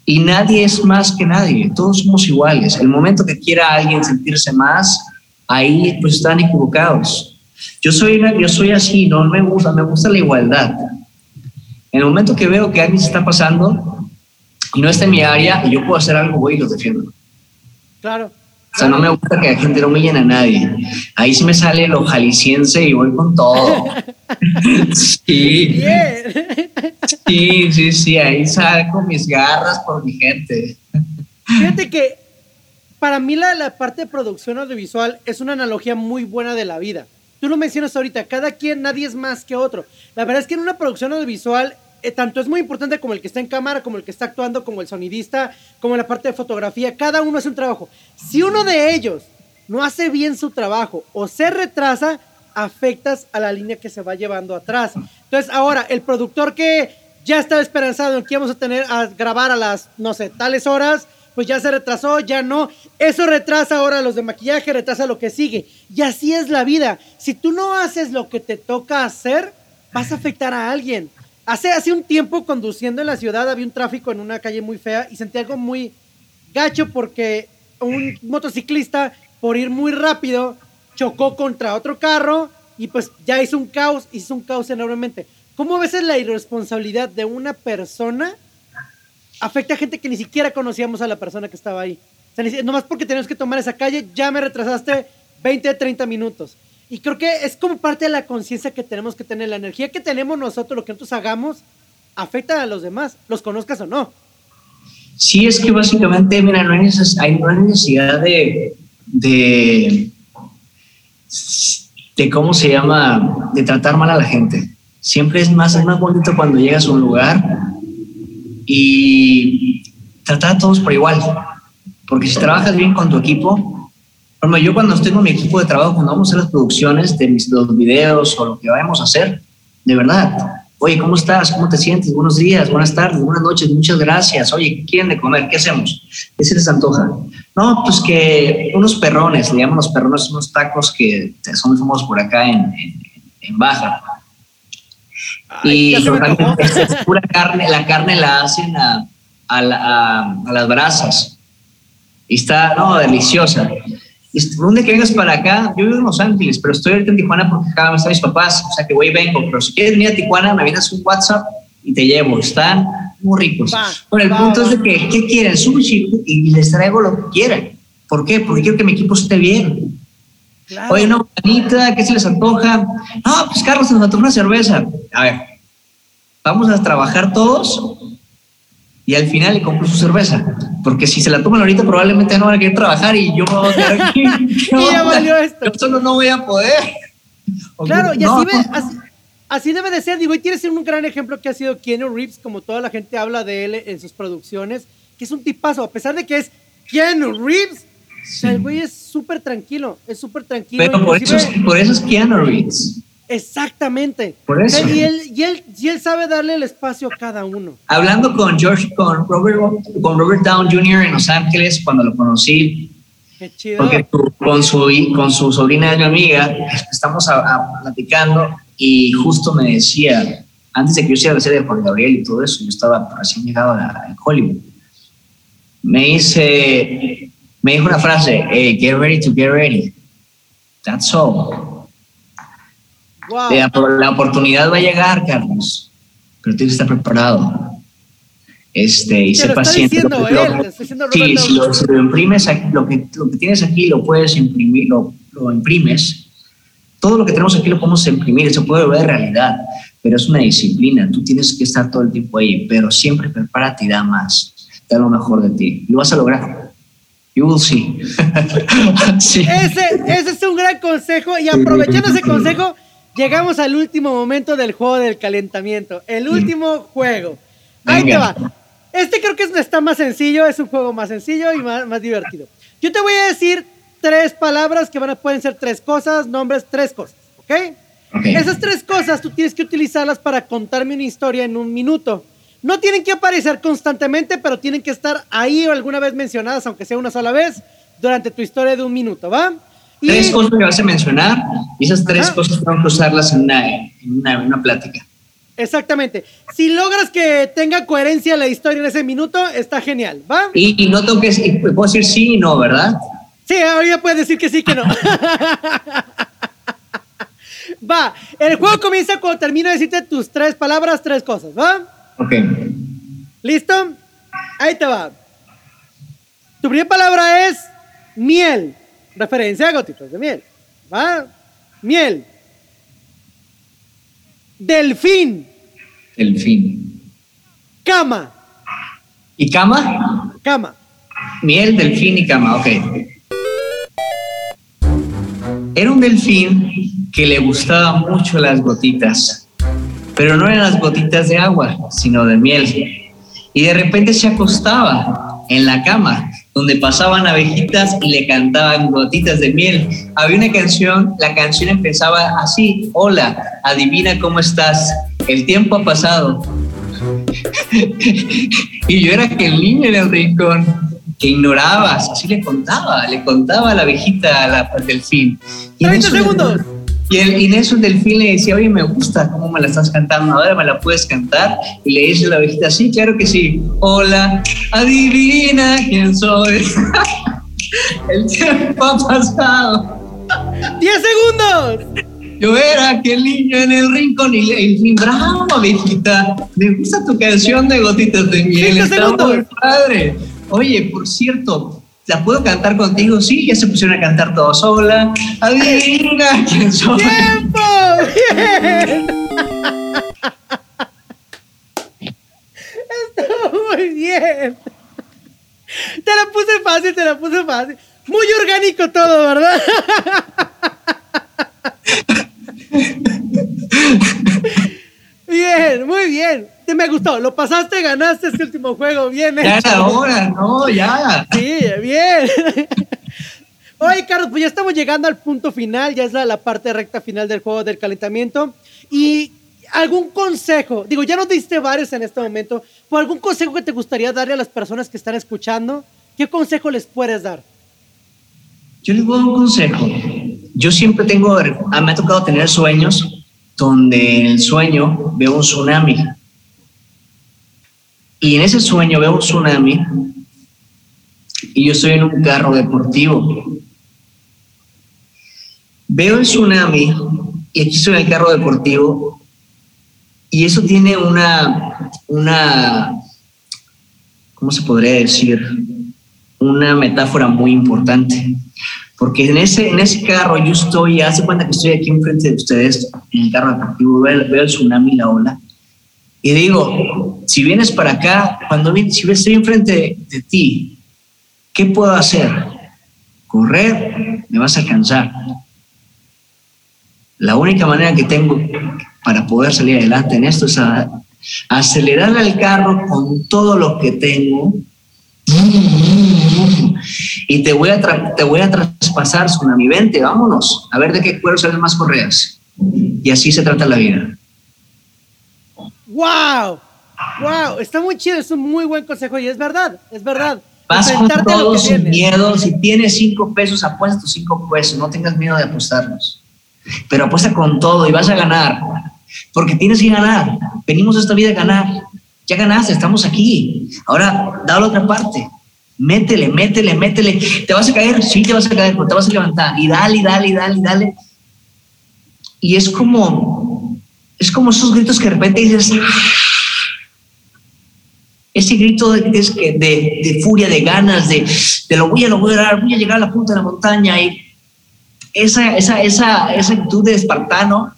Y nadie es más que nadie, todos somos iguales. El momento que quiera alguien sentirse más, ahí pues están equivocados. Yo soy, yo soy así, no me gusta, me gusta la igualdad. En el momento que veo que alguien se está pasando y no está en mi área y yo puedo hacer algo, voy y lo defiendo. Claro. O sea, no me gusta que la gente no humillen a nadie. Ahí sí me sale lo jalisciense y voy con todo. sí. Sí, sí, sí. Ahí salgo mis garras por mi gente. Fíjate que para mí la, la parte de producción audiovisual es una analogía muy buena de la vida. Tú lo mencionas ahorita, cada quien, nadie es más que otro. La verdad es que en una producción audiovisual tanto es muy importante como el que está en cámara, como el que está actuando, como el sonidista, como la parte de fotografía. Cada uno hace un trabajo. Si uno de ellos no hace bien su trabajo o se retrasa, afectas a la línea que se va llevando atrás. Entonces, ahora, el productor que ya estaba esperanzado en que íbamos a tener a grabar a las, no sé, tales horas, pues ya se retrasó, ya no. Eso retrasa ahora los de maquillaje, retrasa lo que sigue. Y así es la vida. Si tú no haces lo que te toca hacer, vas a afectar a alguien. Hace, hace un tiempo conduciendo en la ciudad había un tráfico en una calle muy fea y sentí algo muy gacho porque un motociclista, por ir muy rápido, chocó contra otro carro y pues ya hizo un caos, hizo un caos enormemente. ¿Cómo ves la irresponsabilidad de una persona afecta a gente que ni siquiera conocíamos a la persona que estaba ahí? O sea, nomás porque tenemos que tomar esa calle, ya me retrasaste 20, 30 minutos. Y creo que es como parte de la conciencia que tenemos que tener. La energía que tenemos nosotros, lo que nosotros hagamos, afecta a los demás, los conozcas o no. Sí, es que básicamente, mira, no hay, necesidad de, de, de, cómo se llama, de tratar mal a la gente. Siempre es más, es más bonito cuando llegas a un lugar y tratar a todos por igual. Porque si trabajas bien con tu equipo, yo cuando tengo mi equipo de trabajo, cuando vamos a hacer las producciones de mis, los videos o lo que vayamos a hacer, de verdad, oye, ¿cómo estás? ¿Cómo te sientes? Buenos días, buenas tardes, buenas noches, muchas gracias. Oye, ¿qué quieren de comer? ¿Qué hacemos? ¿Qué se les antoja? No, pues que unos perrones, le llaman los perrones, unos tacos que son muy famosos por acá en, en, Baja. y es pura carne, la carne la hacen a, a, a las brasas Y está, no, deliciosa. ¿Dónde que vengas para acá? Yo vivo en Los Ángeles, pero estoy ahorita en Tijuana porque acá me están mis papás, o sea que voy y vengo. Pero si quieres venir a Tijuana, me vienes un WhatsApp y te llevo. Están muy ricos. bueno, el punto es de que, ¿qué quieren? Sushi y les traigo lo que quieran. ¿Por qué? Porque quiero que mi equipo esté bien. Oye, no, Anita, ¿qué se les antoja? No, pues Carlos, se nos antoja una cerveza. A ver, vamos a trabajar todos y al final le compro su cerveza. Porque si se la toman ahorita, probablemente no van a querer trabajar y yo voy a aquí. ya valió esto. Yo solo no voy a poder. Claro, y así, así, debe de ser. Digo, y tienes un gran ejemplo que ha sido Keanu Reeves, como toda la gente habla de él en sus producciones, que es un tipazo, a pesar de que es Keanu Reeves. El güey es súper tranquilo, es súper tranquilo. Pero por eso, es, por eso es Keanu Reeves. Exactamente. Por eso. Y él, y, él, y él sabe darle el espacio a cada uno. Hablando con George, con Robert, con Robert Down Jr. en Los Ángeles, cuando lo conocí, Qué chido. Porque con su, con su sobrina de mi amiga estamos platicando y justo me decía, antes de que yo hiciera la serie de Juan Gabriel y todo eso, yo estaba recién llegado a, Hollywood. Me dice, me dijo una frase, hey, get ready to get ready. That's all. La, oportunidad va a llegar, Carlos, pero tienes que estar preparado. Este, y ser paciente. sí, si lo, imprimes, lo que, lo que tienes aquí lo puedes imprimir, lo, lo imprimes. Todo lo que tenemos aquí lo podemos imprimir, se puede ver realidad, pero es una disciplina. Tú tienes que estar todo el tiempo ahí, pero siempre prepárate y da más, da lo mejor de ti. Lo vas a lograr. You will see. sí. ese, ese es un gran consejo y aprovechando ese consejo, Llegamos al último momento del juego del calentamiento. El último juego. Ahí te va. Este creo que está más sencillo, es un juego más sencillo y más, divertido. Yo te voy a decir tres palabras que van a, pueden ser tres cosas, nombres, tres cosas, ¿ok? Esas tres cosas tú tienes que utilizarlas para contarme una historia en un minuto. No tienen que aparecer constantemente, pero tienen que estar ahí o alguna vez mencionadas, aunque sea una sola vez, durante tu historia de un minuto, ¿va? Tres cosas que vas a mencionar y esas tres cosas tengo que usarlas en una, una, plática. Exactamente. Si logras que tenga coherencia la historia en ese minuto, está genial, ¿va? Y, no tengo que, puedo decir sí y no, ¿verdad? Sí, ahora puedes decir que sí, que no. va, el juego comienza cuando termino de decirte tus tres palabras, tres cosas, ¿va? Ok. ¿Listo? Ahí te va. Tu primera palabra es miel. Referencia a gotitas de miel. ¿Va? Miel. Delfín. Delfín. Cama. ¿Y cama? Cama. Miel, delfín y cama, ok. Era un delfín que le gustaban mucho las gotitas, pero no eran las gotitas de agua, sino de miel. Y de repente se acostaba en la cama donde pasaban abejitas y le cantaban gotitas de miel. Había una canción, la canción empezaba así, hola, adivina cómo estás, el tiempo ha pasado. y yo era que el niño en el rincón que ignorabas, así le contaba, le contaba a la abejita a la, al delfín. 30 segundos. Y, el, y en eso el delfín le decía, oye, me gusta cómo me la estás cantando, ahora me la puedes cantar. Y le dice la abejita, sí, claro que sí. Hola, adivina quién soy. el tiempo ha pasado. 10 segundos. Yo era aquel niño en el rincón y le dije, bravo, abejita, me gusta tu canción de gotitas de miel. Está muy padre. Oye, por cierto, ¿La puedo cantar contigo? Sí, ya se pusieron a cantar todos sola. Adivina quién soy. ¡Tiempo! ¡Bien! Estuvo muy bien. Te la puse fácil, te la puse fácil. Muy orgánico todo, ¿verdad? Bien. Te me gustó. Lo pasaste, ganaste este último juego. Bien Ya era hora, ¿no? Ya. Sí, bien. Oye, Carlos, pues ya estamos llegando al punto final. Ya es la, parte recta final del juego del calentamiento. Y algún consejo, digo, ya nos diste varios en este momento, ¿por algún consejo que te gustaría darle a las personas que están escuchando? ¿Qué consejo les puedes dar? Yo les voy a dar un consejo. Yo siempre tengo, me ha tocado tener sueños donde en el sueño veo un tsunami. Y en ese sueño veo un tsunami y yo estoy en un carro deportivo. Veo el tsunami y aquí estoy en el carro deportivo y eso tiene una, una, ¿cómo se podría decir? Una metáfora muy importante. Porque en ese, en ese carro yo estoy, hace cuenta que estoy aquí enfrente de ustedes, en el carro deportivo, veo, veo el tsunami, la ola, y digo, si vienes para acá, cuando si estoy enfrente de ti, ¿qué puedo hacer? Correr, me vas a alcanzar. La única manera que tengo para poder salir adelante en esto es acelerar el carro con todo lo que tengo y te voy a, te voy a traspasar, Tsunami, vente, vámonos, a ver de qué cuero salen más correas. Y así se trata la vida. ¡Wow! ¡Wow! Está muy chido, es un muy buen consejo y es verdad, es verdad. Vas con todo sin miedo. Si tienes cinco pesos, apuesta tus cinco pesos. No tengas miedo de apostarlos. Pero apuesta con todo y vas a ganar. Porque tienes que ganar. Venimos a esta vida a ganar. Ya ganaste, estamos aquí. Ahora, da la otra parte. Métele, métele, métele. ¿Te vas a caer? Sí, te vas a caer, pero te vas a levantar. Y dale, y dale, y dale, y dale. Y es como, es como esos gritos que de repente dices, ese grito de, de, de, furia, de ganas, de, de lo voy a lograr, voy a llegar a la punta de la montaña y esa, esa, esa, esa actitud de espartano,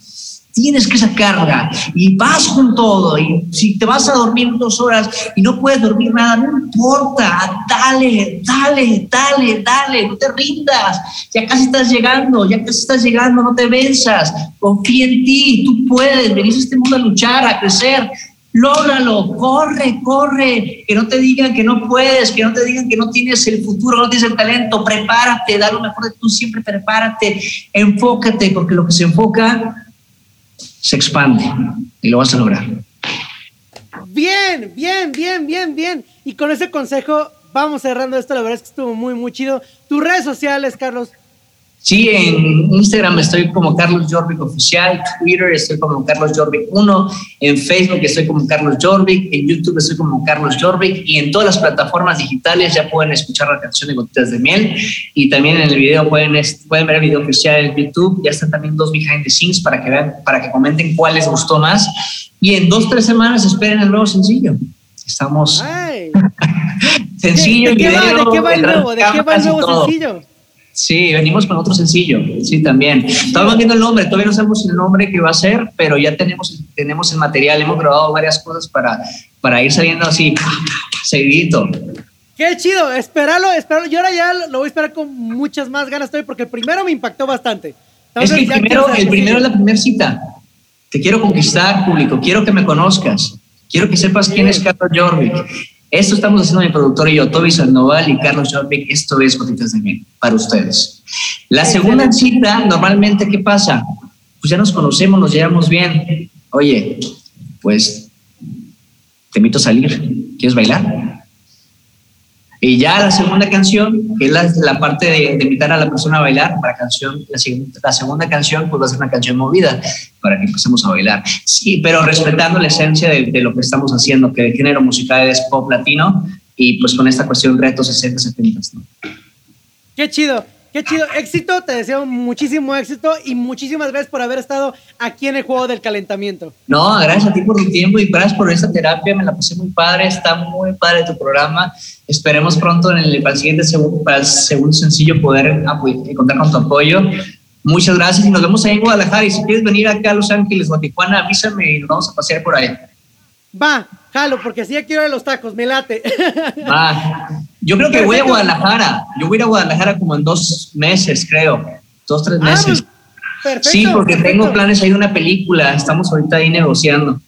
tienes que sacarla y vas con todo. Y si te vas a dormir dos horas y no puedes dormir nada, no importa, dale, dale, dale, dale, no te rindas. Ya casi estás llegando, ya casi estás llegando, no te venzas. Confía en ti, tú puedes, venís a este mundo a luchar, a crecer. Lógralo, corre, corre, que no te digan que no puedes, que no te digan que no tienes el futuro, no tienes el talento, prepárate, da lo mejor de tú, siempre prepárate, enfócate, porque lo que se enfoca se expande y lo vas a lograr. Bien, bien, bien, bien, bien. Y con ese consejo vamos cerrando esto. La verdad es que estuvo muy, muy chido. Tus redes sociales, Carlos. Sí, en Instagram estoy como Carlos Jorvik Oficial, Twitter estoy como Carlos Jorvik 1, en Facebook estoy como Carlos Jorvik, en YouTube estoy como Carlos Jorvik y en todas las plataformas digitales ya pueden escuchar la canción de Gotitas de Miel y también en el video pueden, pueden ver el video oficial en YouTube, ya están también dos behind the scenes para que vean, para que comenten cuál les gustó más y en dos, tres semanas esperen el nuevo sencillo. Estamos... sencillo. ¿De, qué va, ¿De qué va el nuevo? ¿De qué va el nuevo sencillo? Sí, venimos con otro sencillo, sí, también. Estamos viendo el nombre, todavía no sabemos el nombre que va a ser, pero ya tenemos, tenemos el material, hemos grabado varias cosas para, para ir saliendo así, seguidito. Qué chido, espéralo, espéralo. Yo ahora ya lo voy a esperar con muchas más ganas todavía, porque el primero me impactó bastante. es que el primero, el primero es la primera cita. Te quiero conquistar, público, quiero que me conozcas, quiero que sepas quién es Carlos Jorvik. Esto estamos haciendo mi productor y yo, Toby Sandoval y Carlos Jorvik. Esto es Gotitas de Miel para ustedes. La segunda cita, normalmente, ¿qué pasa? Pues ya nos conocemos, nos llevamos bien. Oye, pues te invito a salir. ¿Quieres bailar? Y ya la segunda canción, que es la, parte de, invitar a la persona a bailar, para canción, la, la, segunda canción pues va a ser una canción movida para que empecemos a bailar. Sí, pero respetando la esencia de, lo que estamos haciendo, que el género musical es pop latino y pues con esta cuestión retos 60, 70. ¿no? Qué chido. Qué chido, éxito, te deseo muchísimo éxito y muchísimas gracias por haber estado aquí en el juego del calentamiento. No, gracias a ti por tu tiempo y gracias por esta terapia, me la pasé muy padre, está muy padre tu programa. Esperemos pronto en el, para el siguiente segundo, para el segundo sencillo poder contar con tu apoyo. Muchas gracias y nos vemos ahí en Guadalajara y si quieres venir acá a Los Ángeles o a Tijuana, avísame y nos vamos a pasear por ahí. Va, jalo, porque ya quiero los tacos, me late. Va. Yo creo que voy a Guadalajara. Yo voy a ir a Guadalajara como en dos meses, creo. Dos, tres ah, meses. perfecto, sí, porque tengo planes ahí de una película. Estamos ahorita ahí negociando.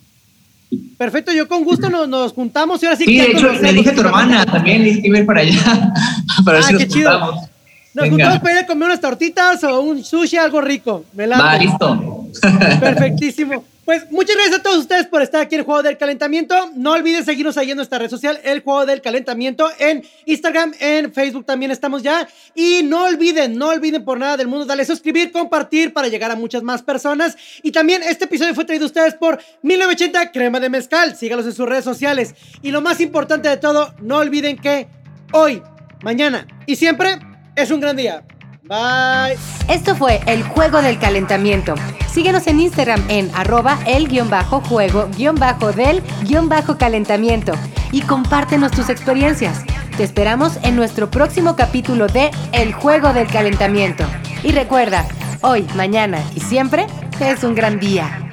Perfecto, yo con gusto nos, nos juntamos y ahora sí. Sí, de hecho, le dije a tu hermana también, le dije ir para allá. para ver ah, si nos chido. Nos juntamos para ir a comer unas tortitas o un sushi, algo rico. Me Va, listo. Perfectísimo. Pues muchas gracias a todos ustedes por estar aquí en el Juego del Calentamiento. No olviden seguirnos ahí en nuestra red social, El Juego del Calentamiento, en Instagram, en Facebook también estamos ya. Y no olviden, no olviden por nada del mundo, darle suscribir, compartir para llegar a muchas más personas. Y también este episodio fue traído a ustedes por 1980 Crema de Mezcal. Sígalos en sus redes sociales. Y lo más importante de todo, no olviden que hoy mañana y siempre es un gran día. Bye. Esto fue el juego del calentamiento. Síguenos en Instagram en arroba el-juego-del-calentamiento y compártenos tus experiencias. Te esperamos en nuestro próximo capítulo de El juego del calentamiento. Y recuerda, hoy, mañana y siempre es un gran día.